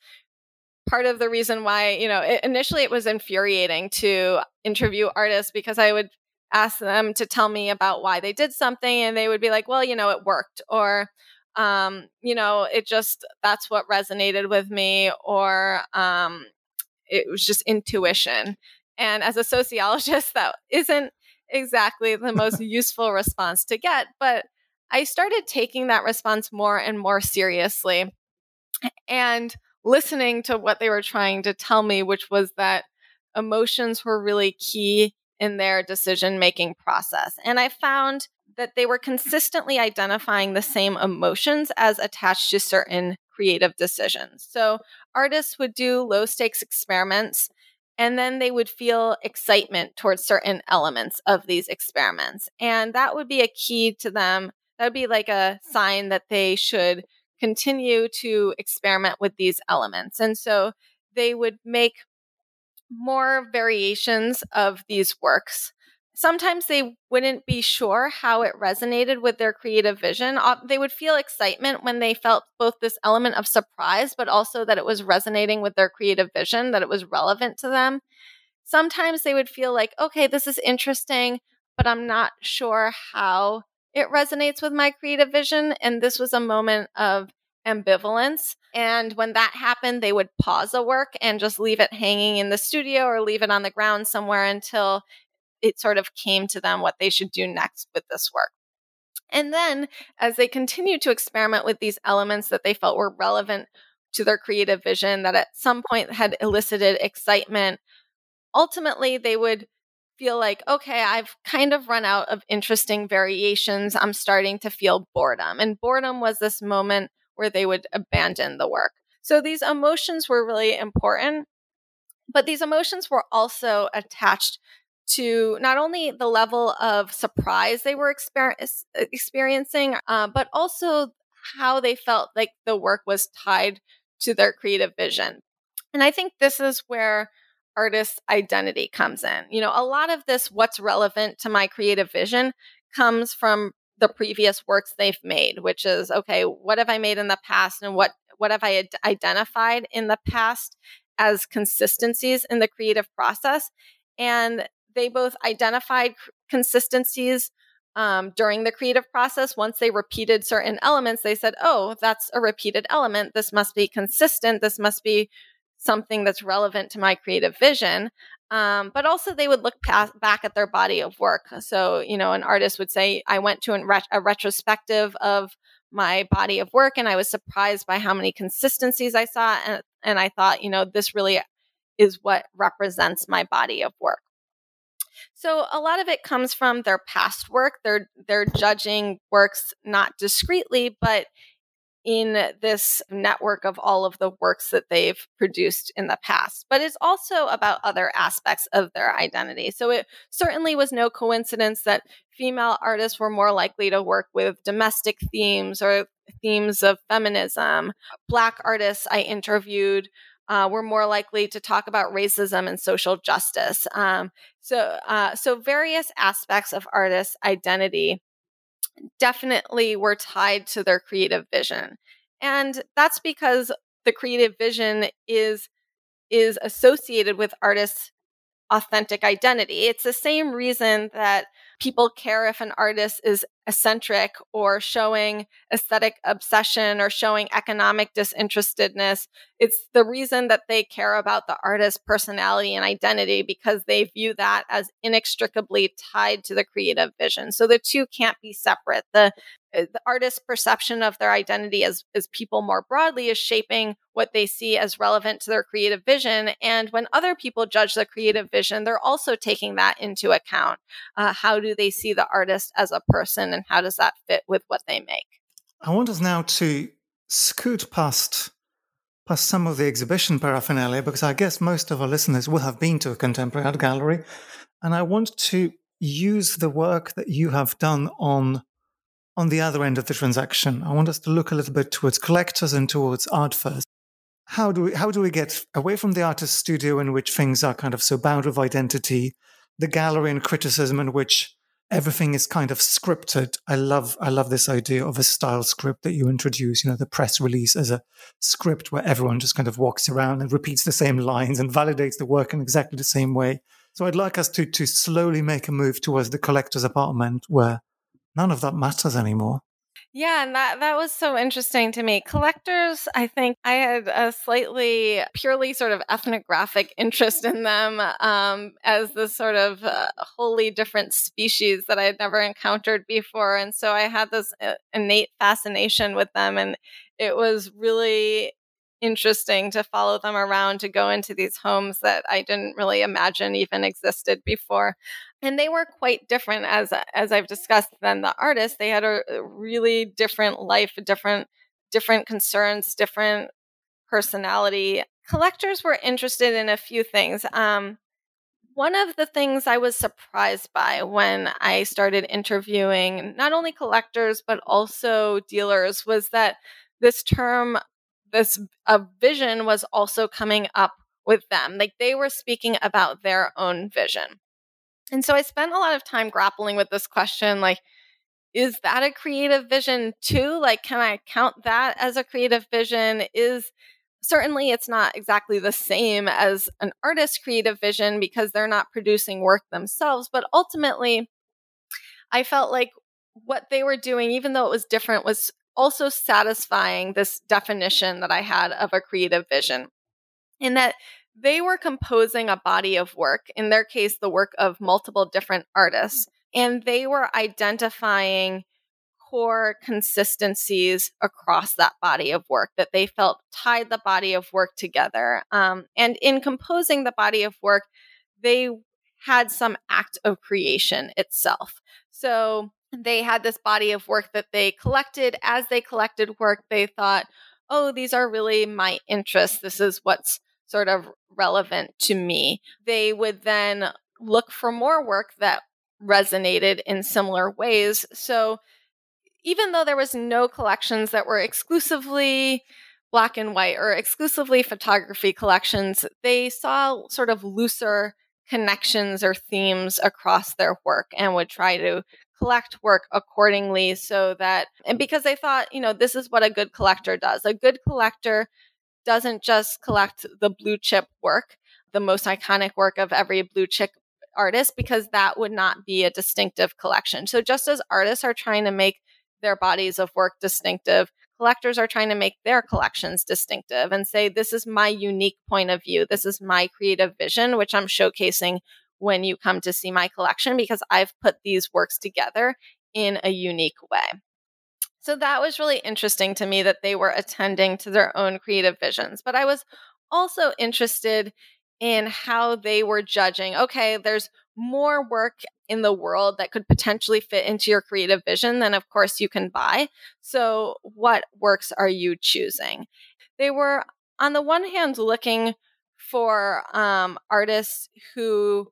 part of the reason why, you know, it, initially it was infuriating to interview artists because I would ask them to tell me about why they did something and they would be like, well, you know, it worked. Or, um, you know, it just, that's what resonated with me. Or um, it was just intuition. And as a sociologist, that isn't exactly the most useful response to get. But I started taking that response more and more seriously and listening to what they were trying to tell me, which was that emotions were really key in their decision making process. And I found that they were consistently identifying the same emotions as attached to certain creative decisions. So artists would do low stakes experiments and then they would feel excitement towards certain elements of these experiments. And that would be a key to them. That would be like a sign that they should continue to experiment with these elements. And so they would make more variations of these works. Sometimes they wouldn't be sure how it resonated with their creative vision. They would feel excitement when they felt both this element of surprise, but also that it was resonating with their creative vision, that it was relevant to them. Sometimes they would feel like, okay, this is interesting, but I'm not sure how it resonates with my creative vision. And this was a moment of ambivalence. And when that happened, they would pause a work and just leave it hanging in the studio or leave it on the ground somewhere until it sort of came to them what they should do next with this work. And then, as they continued to experiment with these elements that they felt were relevant to their creative vision, that at some point had elicited excitement, ultimately they would feel like, okay, I've kind of run out of interesting variations. I'm starting to feel boredom. And boredom was this moment where they would abandon the work. So these emotions were really important, but these emotions were also attached to not only the level of surprise they were exper- experiencing, uh, but also how they felt like the work was tied to their creative vision. And I think this is where artist's identity comes in. You know, a lot of this, what's relevant to my creative vision, comes from the previous works they've made, which is okay, what have I made in the past and what what have I identified in the past as consistencies in the creative process? And they both identified consistencies um, during the creative process. Once they repeated certain elements, they said, oh, that's a repeated element. This must be consistent. This must be something that's relevant to my creative vision. Um, but also, they would look past, back at their body of work. So, you know, an artist would say, I went to a, a retrospective of my body of work and I was surprised by how many consistencies I saw. And, and I thought, you know, this really is what represents my body of work. So a lot of it comes from their past work. They're they're judging works not discreetly, but in this network of all of the works that they've produced in the past. But it's also about other aspects of their identity. So it certainly was no coincidence that female artists were more likely to work with domestic themes or themes of feminism. Black artists I interviewed uh, were more likely to talk about racism and social justice. Um, so, uh, so various aspects of artists' identity definitely were tied to their creative vision. And that's because the creative vision is is associated with artists' authentic identity. It's the same reason that people care if an artist is eccentric or showing aesthetic obsession or showing economic disinterestedness. It's the reason that they care about the artist's personality and identity because they view that as inextricably tied to the creative vision. So the two can't be separate. The the artist's perception of their identity as, as people more broadly is shaping what they see as relevant to their creative vision. And when other people judge the creative vision, they're also taking that into account. Uh, how do they see the artist as a person, and how does that fit with what they make? I want us now to scoot past past some of the exhibition paraphernalia because I guess most of our listeners will have been to a contemporary art gallery, and I want to use the work that you have done on on the other end of the transaction. I want us to look a little bit towards collectors and towards art first. How do we how do we get away from the artist studio in which things are kind of so bound with identity, the gallery and criticism in which everything is kind of scripted. I love I love this idea of a style script that you introduce, you know, the press release as a script where everyone just kind of walks around and repeats the same lines and validates the work in exactly the same way. So I'd like us to to slowly make a move towards the collector's apartment where none of that matters anymore. Yeah, and that that was so interesting to me. Collectors, I think I had a slightly purely sort of ethnographic interest in them um, as this sort of uh, wholly different species that I had never encountered before, and so I had this uh, innate fascination with them, and it was really interesting to follow them around to go into these homes that I didn't really imagine even existed before and they were quite different as as I've discussed than the artists. They had a really different life, different different concerns, different personality. Collectors were interested in a few things. Um, one of the things I was surprised by when I started interviewing not only collectors but also dealers was that this term, this a vision, was also coming up with them. Like they were speaking about their own vision. And so I spent a lot of time grappling with this question like, is that a creative vision too? Like, can I count that as a creative vision? Is certainly it's not exactly the same as an artist's creative vision because they're not producing work themselves. But ultimately, I felt like what they were doing, even though it was different, was also satisfying this definition that I had of a creative vision. In that they were composing a body of work, in their case, the work of multiple different artists, and they were identifying core consistencies across that body of work that they felt tied the body of work together. Um, and in composing the body of work, they had some act of creation itself. So they had this body of work that they collected. As they collected work, they thought, oh, these are really my interests. This is what's sort of relevant to me. They would then look for more work that resonated in similar ways. So even though there was no collections that were exclusively black and white or exclusively photography collections, they saw sort of looser connections or themes across their work and would try to collect work accordingly so that and because they thought you know this is what a good collector does a good collector doesn't just collect the blue chip work, the most iconic work of every blue chip artist, because that would not be a distinctive collection. So just as artists are trying to make their bodies of work distinctive, collectors are trying to make their collections distinctive and say, this is my unique point of view. This is my creative vision, which I'm showcasing when you come to see my collection because I've put these works together in a unique way. So that was really interesting to me that they were attending to their own creative visions. But I was also interested in how they were judging okay, there's more work in the world that could potentially fit into your creative vision than, of course, you can buy. So, what works are you choosing? They were, on the one hand, looking for um, artists who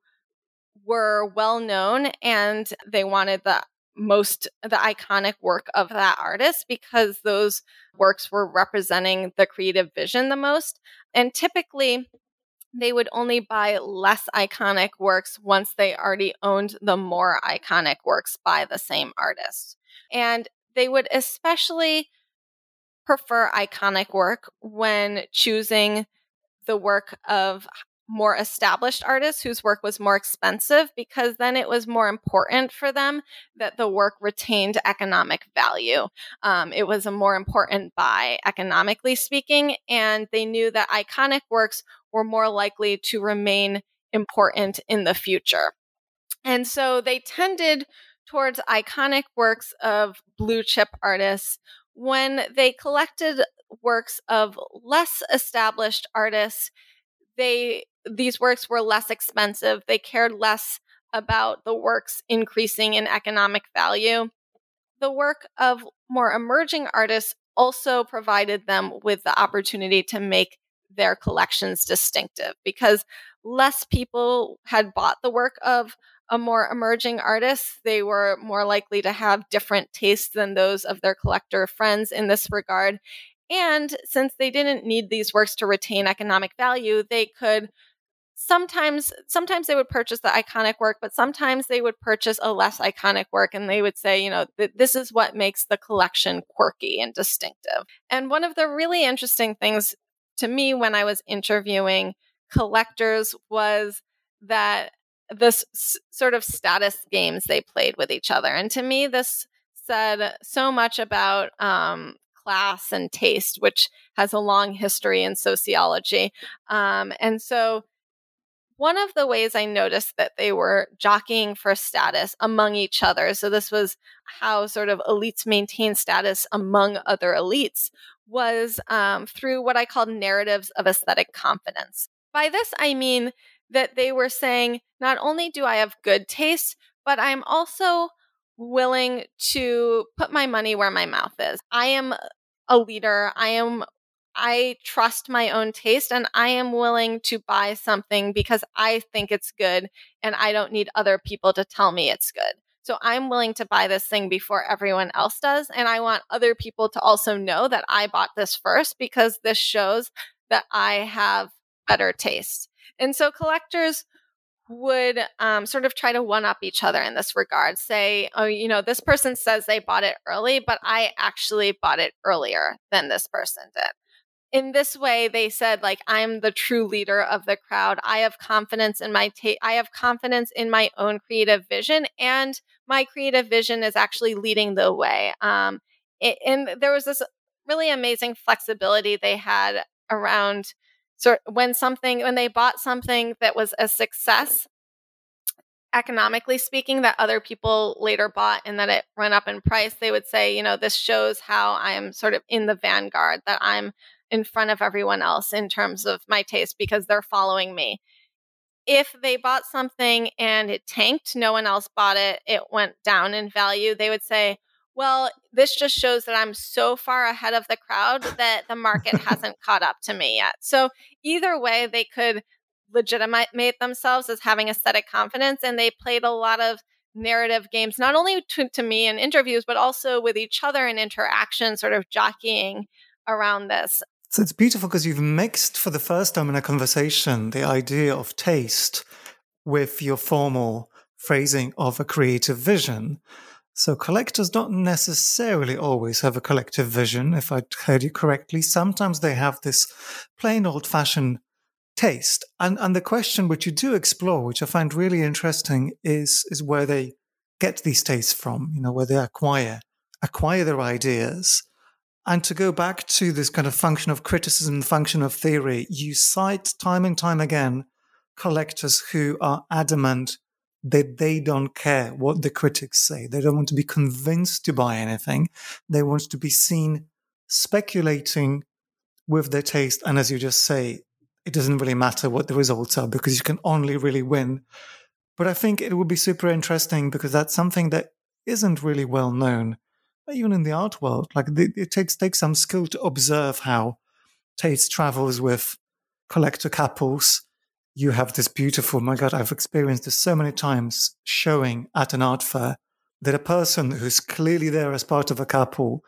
were well known and they wanted the most the iconic work of that artist because those works were representing the creative vision the most. And typically they would only buy less iconic works once they already owned the more iconic works by the same artist. And they would especially prefer iconic work when choosing the work of more established artists whose work was more expensive because then it was more important for them that the work retained economic value. Um, it was a more important buy, economically speaking, and they knew that iconic works were more likely to remain important in the future. And so they tended towards iconic works of blue chip artists when they collected works of less established artists they these works were less expensive. They cared less about the works increasing in economic value. The work of more emerging artists also provided them with the opportunity to make their collections distinctive because less people had bought the work of a more emerging artist. They were more likely to have different tastes than those of their collector friends in this regard. And since they didn't need these works to retain economic value, they could sometimes sometimes they would purchase the iconic work but sometimes they would purchase a less iconic work and they would say you know th- this is what makes the collection quirky and distinctive. And one of the really interesting things to me when i was interviewing collectors was that this s- sort of status games they played with each other and to me this said so much about um, class and taste which has a long history in sociology um, and so one of the ways I noticed that they were jockeying for status among each other, so this was how sort of elites maintain status among other elites, was um, through what I called narratives of aesthetic confidence. By this, I mean that they were saying, not only do I have good taste, but I'm also willing to put my money where my mouth is. I am a leader. I am I trust my own taste and I am willing to buy something because I think it's good and I don't need other people to tell me it's good. So I'm willing to buy this thing before everyone else does. And I want other people to also know that I bought this first because this shows that I have better taste. And so collectors would um, sort of try to one up each other in this regard. Say, oh, you know, this person says they bought it early, but I actually bought it earlier than this person did. In this way they said like i'm the true leader of the crowd. I have confidence in my ta- i have confidence in my own creative vision and my creative vision is actually leading the way. Um, it, and there was this really amazing flexibility they had around sort when something when they bought something that was a success economically speaking that other people later bought and that it went up in price they would say you know this shows how i'm sort of in the vanguard that i'm in front of everyone else in terms of my taste because they're following me. If they bought something and it tanked, no one else bought it, it went down in value, they would say, well, this just shows that I'm so far ahead of the crowd that the market hasn't caught up to me yet. So, either way, they could legitimate themselves as having aesthetic confidence. And they played a lot of narrative games, not only to, to me in interviews, but also with each other in interaction, sort of jockeying around this. So it's beautiful because you've mixed for the first time in a conversation the idea of taste with your formal phrasing of a creative vision. So collectors don't necessarily always have a collective vision, if I heard you correctly. Sometimes they have this plain old fashioned taste. And and the question which you do explore, which I find really interesting, is is where they get these tastes from, you know, where they acquire acquire their ideas and to go back to this kind of function of criticism, function of theory, you cite time and time again collectors who are adamant that they don't care what the critics say. They don't want to be convinced to buy anything. They want to be seen speculating with their taste. And as you just say, it doesn't really matter what the results are because you can only really win. But I think it would be super interesting because that's something that isn't really well known even in the art world, like it takes takes some skill to observe how taste travels with collector couples. You have this beautiful, my God, I've experienced this so many times showing at an art fair that a person who's clearly there as part of a couple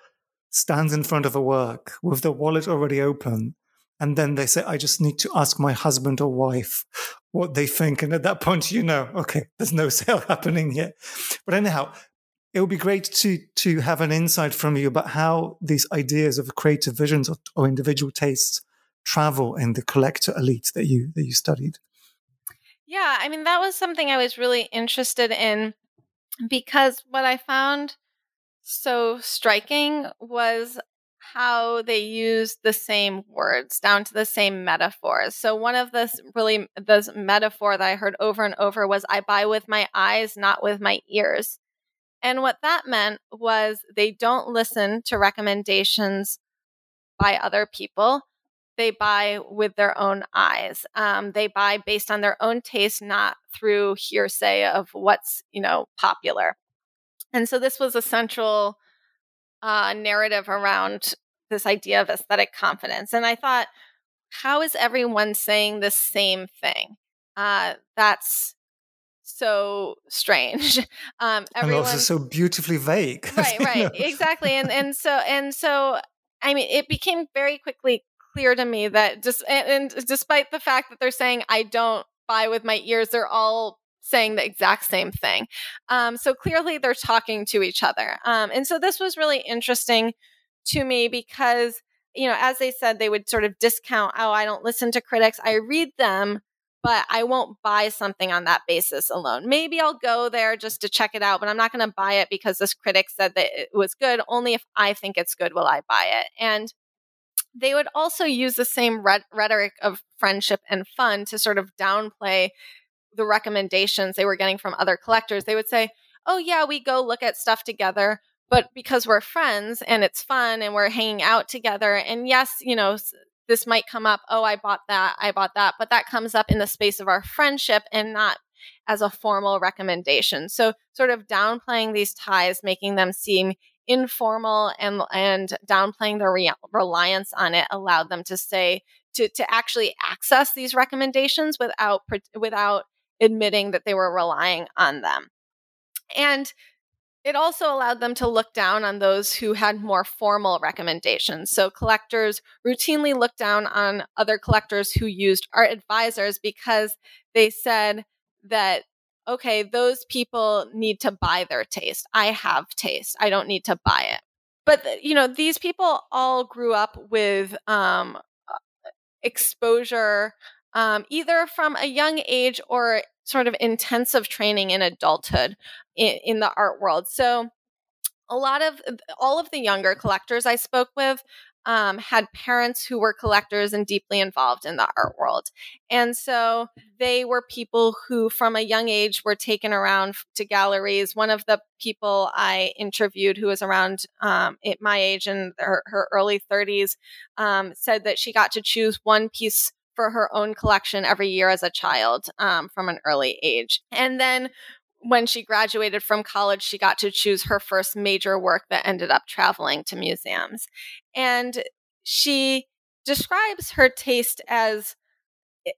stands in front of a work with the wallet already open. And then they say, I just need to ask my husband or wife what they think. And at that point, you know, okay, there's no sale happening here. But anyhow, it would be great to to have an insight from you about how these ideas of creative visions or, or individual tastes travel in the collector elite that you that you studied. Yeah, I mean that was something I was really interested in because what I found so striking was how they use the same words down to the same metaphors. So one of the really the metaphor that I heard over and over was I buy with my eyes, not with my ears. And what that meant was they don't listen to recommendations by other people. They buy with their own eyes. Um, they buy based on their own taste, not through hearsay of what's you know popular. And so this was a central uh, narrative around this idea of aesthetic confidence. And I thought, how is everyone saying the same thing? Uh, that's so strange. Um, everyone, and also so beautifully vague. Right, right, exactly. And and so and so, I mean, it became very quickly clear to me that just and, and despite the fact that they're saying I don't buy with my ears, they're all saying the exact same thing. Um, so clearly they're talking to each other. Um, and so this was really interesting to me because, you know, as they said, they would sort of discount, oh, I don't listen to critics. I read them, but I won't buy something on that basis alone. Maybe I'll go there just to check it out, but I'm not going to buy it because this critic said that it was good. Only if I think it's good will I buy it. And they would also use the same rhetoric of friendship and fun to sort of downplay the recommendations they were getting from other collectors, they would say, Oh, yeah, we go look at stuff together. But because we're friends and it's fun and we're hanging out together, and yes, you know, this might come up, oh, I bought that, I bought that, but that comes up in the space of our friendship and not as a formal recommendation. So, sort of downplaying these ties, making them seem informal and and downplaying their re- reliance on it allowed them to say to to actually access these recommendations without without admitting that they were relying on them. And it also allowed them to look down on those who had more formal recommendations. So collectors routinely looked down on other collectors who used art advisors because they said that okay, those people need to buy their taste. I have taste. I don't need to buy it. But you know, these people all grew up with um, exposure um, either from a young age or sort of intensive training in adulthood in, in the art world. So, a lot of all of the younger collectors I spoke with um, had parents who were collectors and deeply involved in the art world. And so they were people who, from a young age, were taken around to galleries. One of the people I interviewed, who was around um, at my age in her, her early 30s, um, said that she got to choose one piece for her own collection every year as a child um, from an early age. And then when she graduated from college, she got to choose her first major work that ended up traveling to museums. And she describes her taste as,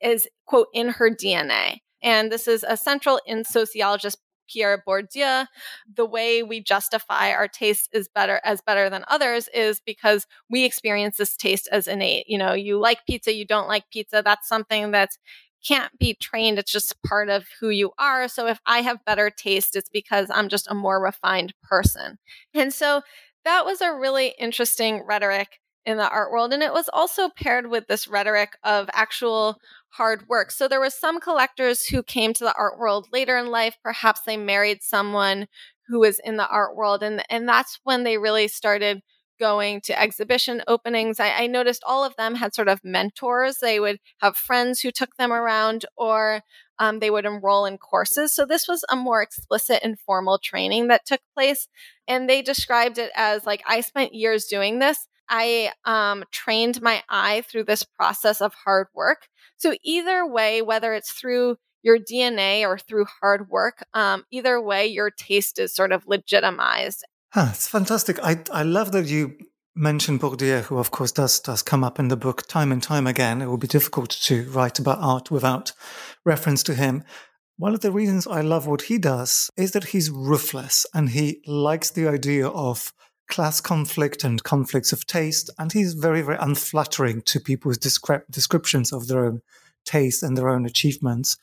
as quote, in her DNA. And this is a central in sociologist Pierre Bourdieu, the way we justify our taste is better as better than others is because we experience this taste as innate. You know, you like pizza, you don't like pizza. That's something that can't be trained. It's just part of who you are. So if I have better taste, it's because I'm just a more refined person. And so that was a really interesting rhetoric in the art world. And it was also paired with this rhetoric of actual hard work. So there were some collectors who came to the art world later in life. Perhaps they married someone who was in the art world. And, and that's when they really started going to exhibition openings. I, I noticed all of them had sort of mentors. They would have friends who took them around or um, they would enroll in courses. So this was a more explicit and formal training that took place. And they described it as like, I spent years doing this. I um, trained my eye through this process of hard work. So, either way, whether it's through your DNA or through hard work, um, either way, your taste is sort of legitimized. Huh, it's fantastic. I, I love that you mentioned Bourdieu, who, of course, does, does come up in the book time and time again. It will be difficult to write about art without reference to him. One of the reasons I love what he does is that he's ruthless and he likes the idea of class conflict and conflicts of taste. And he's very, very unflattering to people's descri- descriptions of their own taste and their own achievements.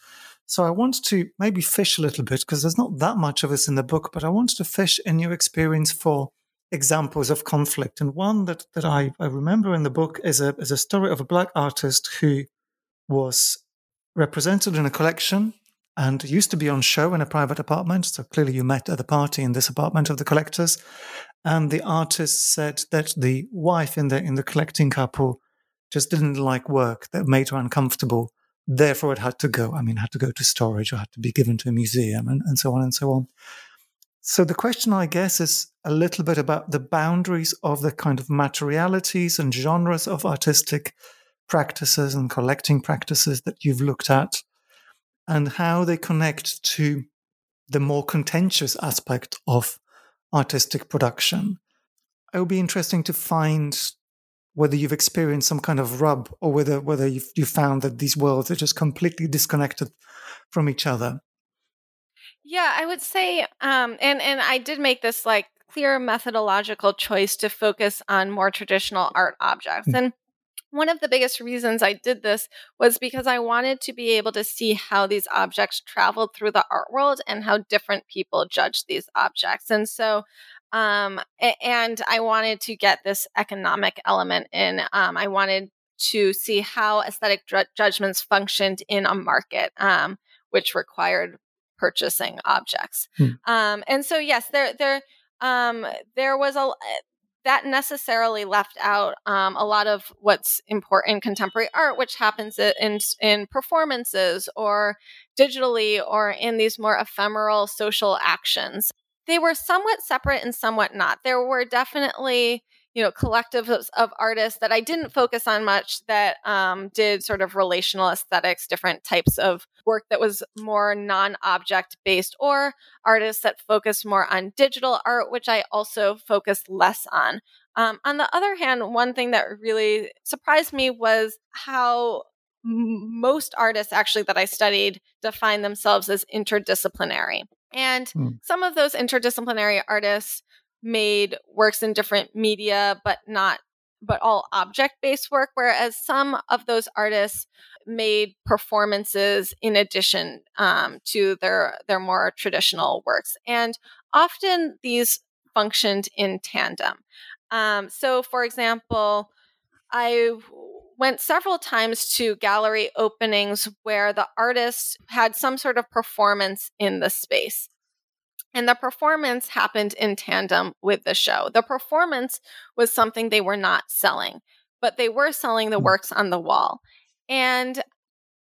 So I want to maybe fish a little bit because there's not that much of this in the book, but I want to fish in your experience for examples of conflict. And one that, that I, I remember in the book is a, is a story of a black artist who was represented in a collection and used to be on show in a private apartment. So clearly you met at the party in this apartment of the collectors. And the artist said that the wife in the in the collecting couple just didn't like work that made her uncomfortable. Therefore it had to go. I mean, had to go to storage or had to be given to a museum and, and so on and so on. So the question, I guess, is a little bit about the boundaries of the kind of materialities and genres of artistic practices and collecting practices that you've looked at and how they connect to the more contentious aspect of artistic production. It would be interesting to find whether you've experienced some kind of rub or whether whether you've you found that these worlds are just completely disconnected from each other. Yeah, I would say, um, and and I did make this like clear methodological choice to focus on more traditional art objects, mm. and one of the biggest reasons I did this was because I wanted to be able to see how these objects traveled through the art world and how different people judged these objects. And so, um, and I wanted to get this economic element in. Um, I wanted to see how aesthetic judgments functioned in a market, um, which required purchasing objects. Hmm. Um, and so, yes, there, there, um, there was a that necessarily left out um, a lot of what's important in contemporary art, which happens in in performances or digitally or in these more ephemeral social actions. They were somewhat separate and somewhat not. There were definitely you know collectives of, artists that I didn't focus on much that um, did sort of relational aesthetics, different types of work that was more non-object based, or artists that focused more on digital art, which I also focused less on. Um, on the other hand, one thing that really surprised me was how most artists actually that I studied define themselves as interdisciplinary. And mm. some of those interdisciplinary artists made works in different media, but not but all object based work, whereas some of those artists made performances in addition um, to their their more traditional works, and often these functioned in tandem. Um, so, for example, I went several times to gallery openings where the artist had some sort of performance in the space. And the performance happened in tandem with the show. The performance was something they were not selling, but they were selling the hmm. works on the wall. And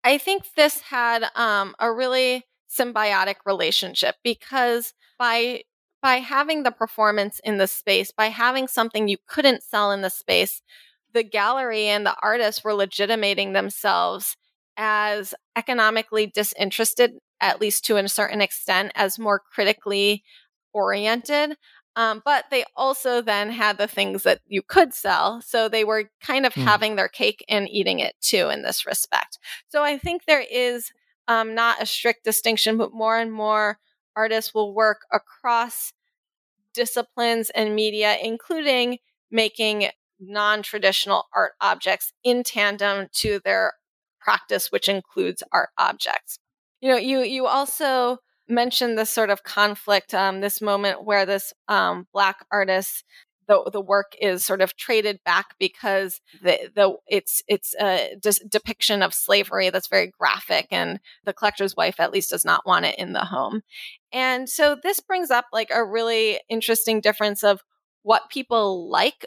I think this had um, a really symbiotic relationship because by by having the performance in the space, by having something you couldn't sell in the space, the gallery and the artists were legitimating themselves as economically disinterested at least to a certain extent, as more critically oriented. Um, but they also then had the things that you could sell. So they were kind of mm. having their cake and eating it too in this respect. So I think there is um, not a strict distinction, but more and more artists will work across disciplines and media, including making non traditional art objects in tandem to their practice, which includes art objects. You know, you you also mentioned this sort of conflict, um, this moment where this um, black artist the the work is sort of traded back because the the it's it's a depiction of slavery that's very graphic and the collector's wife at least does not want it in the home and so this brings up like a really interesting difference of what people like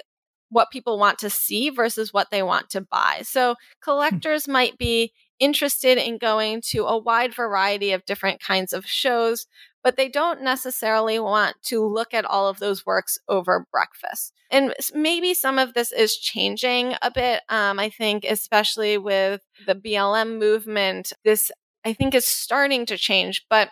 what people want to see versus what they want to buy so hmm. collectors might be interested in going to a wide variety of different kinds of shows, but they don't necessarily want to look at all of those works over breakfast. And maybe some of this is changing a bit. Um, I think, especially with the BLM movement, this I think is starting to change, but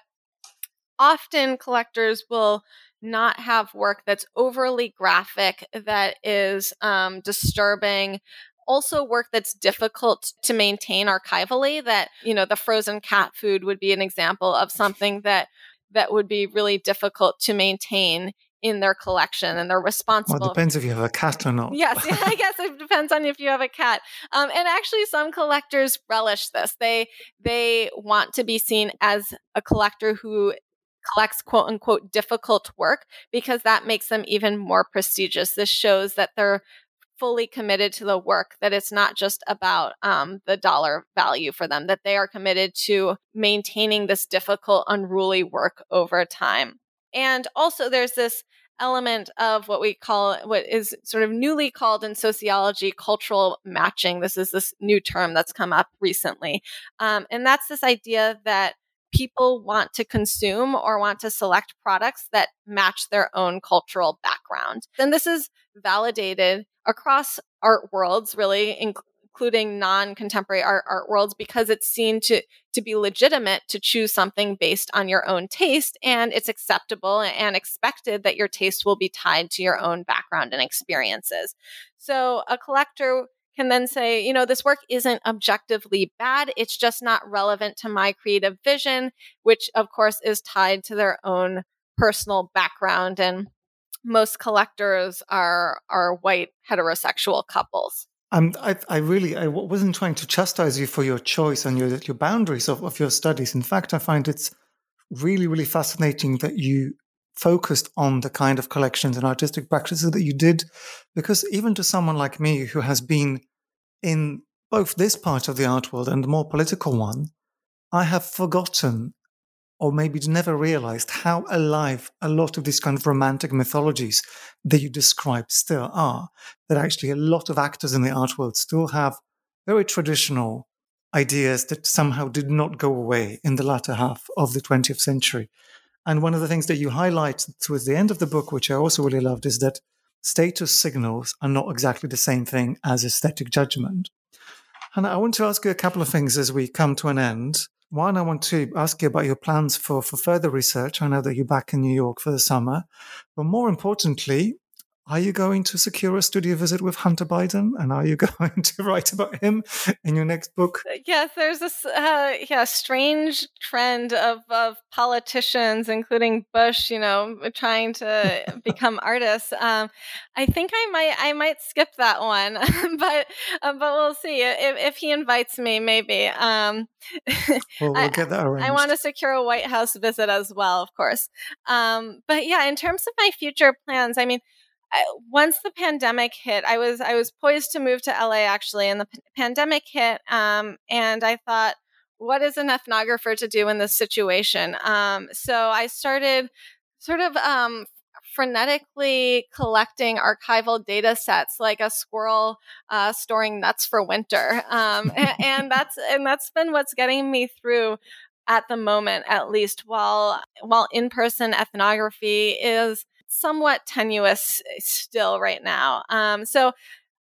often collectors will not have work that's overly graphic, that is um, disturbing, also work that's difficult to maintain archivally that you know the frozen cat food would be an example of something that that would be really difficult to maintain in their collection and they're responsible. Well, it depends if you have a cat or not. yes, I guess it depends on if you have a cat. Um, and actually, some collectors relish this. They they want to be seen as a collector who collects quote unquote difficult work because that makes them even more prestigious. This shows that they're fully committed to the work, that it's not just about um, the dollar value for them, that they are committed to maintaining this difficult, unruly work over time. And also, there's this element of what we call what is sort of newly called in sociology cultural matching. This is this new term that's come up recently. Um, and that's this idea that people want to consume or want to select products that match their own cultural background. And this is validated across art worlds, really, including non-contemporary art art worlds because it's seen to to be legitimate to choose something based on your own taste and it's acceptable and expected that your taste will be tied to your own background and experiences. So a collector can then say, you know, this work isn't objectively bad. It's just not relevant to my creative vision, which of course is tied to their own personal background. And most collectors are, are white heterosexual couples. Um, I, I really, I wasn't trying to chastise you for your choice and your, your boundaries of, of your studies. In fact, I find it's really, really fascinating that you focused on the kind of collections and artistic practices that you did, because even to someone like me who has been in both this part of the art world and the more political one, I have forgotten or maybe never realized how alive a lot of these kind of romantic mythologies that you describe still are. That actually a lot of actors in the art world still have very traditional ideas that somehow did not go away in the latter half of the 20th century. And one of the things that you highlight towards the end of the book, which I also really loved, is that status signals are not exactly the same thing as aesthetic judgment. And I want to ask you a couple of things as we come to an end. One, I want to ask you about your plans for, for further research. I know that you're back in New York for the summer. But more importantly, are you going to secure a studio visit with Hunter Biden? And are you going to write about him in your next book? Uh, yes, there's this uh, yeah strange trend of, of politicians, including Bush, you know, trying to become artists. Um, I think I might I might skip that one, but uh, but we'll see if, if he invites me. Maybe. Um, well, we'll get that arranged. I, I want to secure a White House visit as well, of course. Um, but yeah, in terms of my future plans, I mean once the pandemic hit, I was I was poised to move to LA actually, and the p- pandemic hit, um, and I thought, what is an ethnographer to do in this situation? Um, so I started sort of um, frenetically collecting archival data sets like a squirrel uh, storing nuts for winter, um, and, and that's and that's been what's getting me through at the moment, at least. While while in person ethnography is somewhat tenuous eh, still right now. Um, so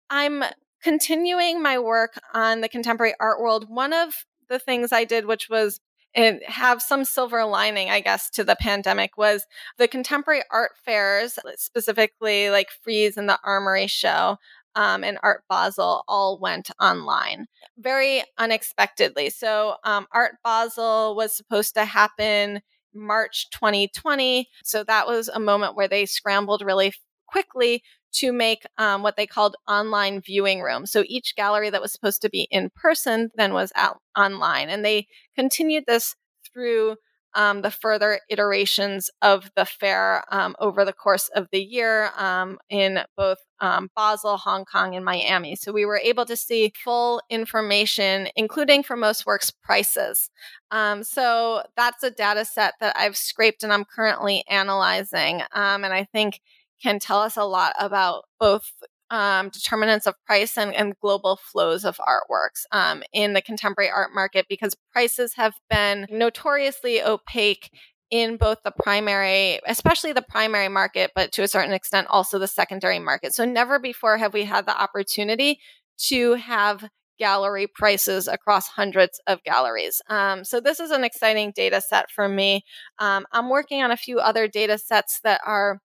I'm continuing my work on the contemporary art world. One of the things I did, which was and have some silver lining, I guess, to the pandemic was the contemporary art fairs, specifically like Frieze and the Armory Show um, and Art Basel, all went online very unexpectedly. So, um, Art Basel was supposed to happen March 2020. So that was a moment where they scrambled really quickly to make um, what they called online viewing rooms. So each gallery that was supposed to be in person then was out online. And they continued this through um, the further iterations of the fair um, over the course of the year um, in both um, Basel, Hong Kong, and Miami. So we were able to see full information, including for most works prices. Um, so that's a data set that I've scraped and I'm currently analyzing. Um, and I think can tell us a lot about both um, determinants of price and, and, global flows of artworks um, in the contemporary art market because prices have been notoriously opaque in both the primary, especially the primary market, but to a certain extent also the secondary market. So never before have we had the opportunity to have gallery prices across hundreds of galleries. Um, so this is an exciting data set for me. Um, I'm working on a few other data sets that are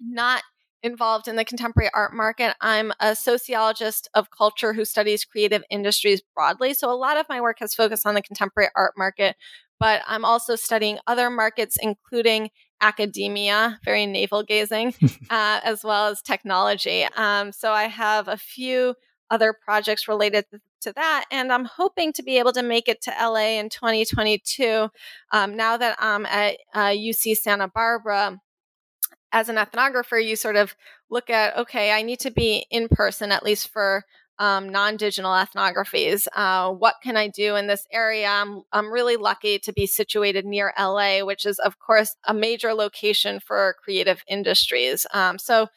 not involved in the contemporary art market. I'm a sociologist of culture who studies creative industries broadly. So a lot of my work has focused on the contemporary art market, but I'm also studying other markets, including academia, very navel gazing, uh, as well as technology. Um, so I have a few other projects related to that. And I'm hoping to be able to make it to LA in 2022. Um, now that I'm at uh, UC Santa Barbara, as an ethnographer, you sort of look at, okay, I need to be in person at least for um, non-digital ethnographies. Uh, what can I do in this area? I'm, I'm really lucky to be situated near LA, which is, of course, a major location for creative industries. Um, so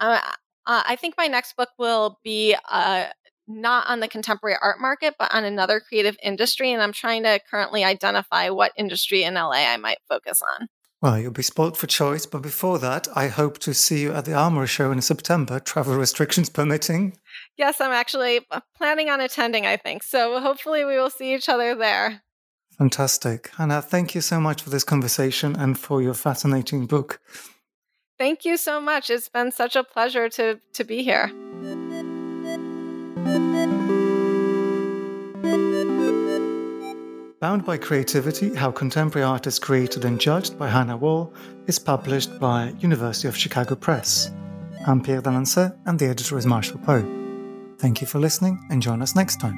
uh, I think my next book will be uh, not on the contemporary art market, but on another creative industry. And I'm trying to currently identify what industry in LA I might focus on. Well, you'll be spoilt for choice, but before that, I hope to see you at the Armory Show in September, travel restrictions permitting. Yes, I'm actually uh, planning on attending, I think. So hopefully we will see each other there. Fantastic. Hannah, thank you so much for this conversation and for your fascinating book. Thank you so much. It's been such a pleasure to, to be here. Bound by Creativity How Contemporary Art is Created and Judged by Hannah Wohl is published by University of Chicago Press. I'm Pierre d'Alancaisez and the editor is Marshall Poe. Thank you for listening and join us next time.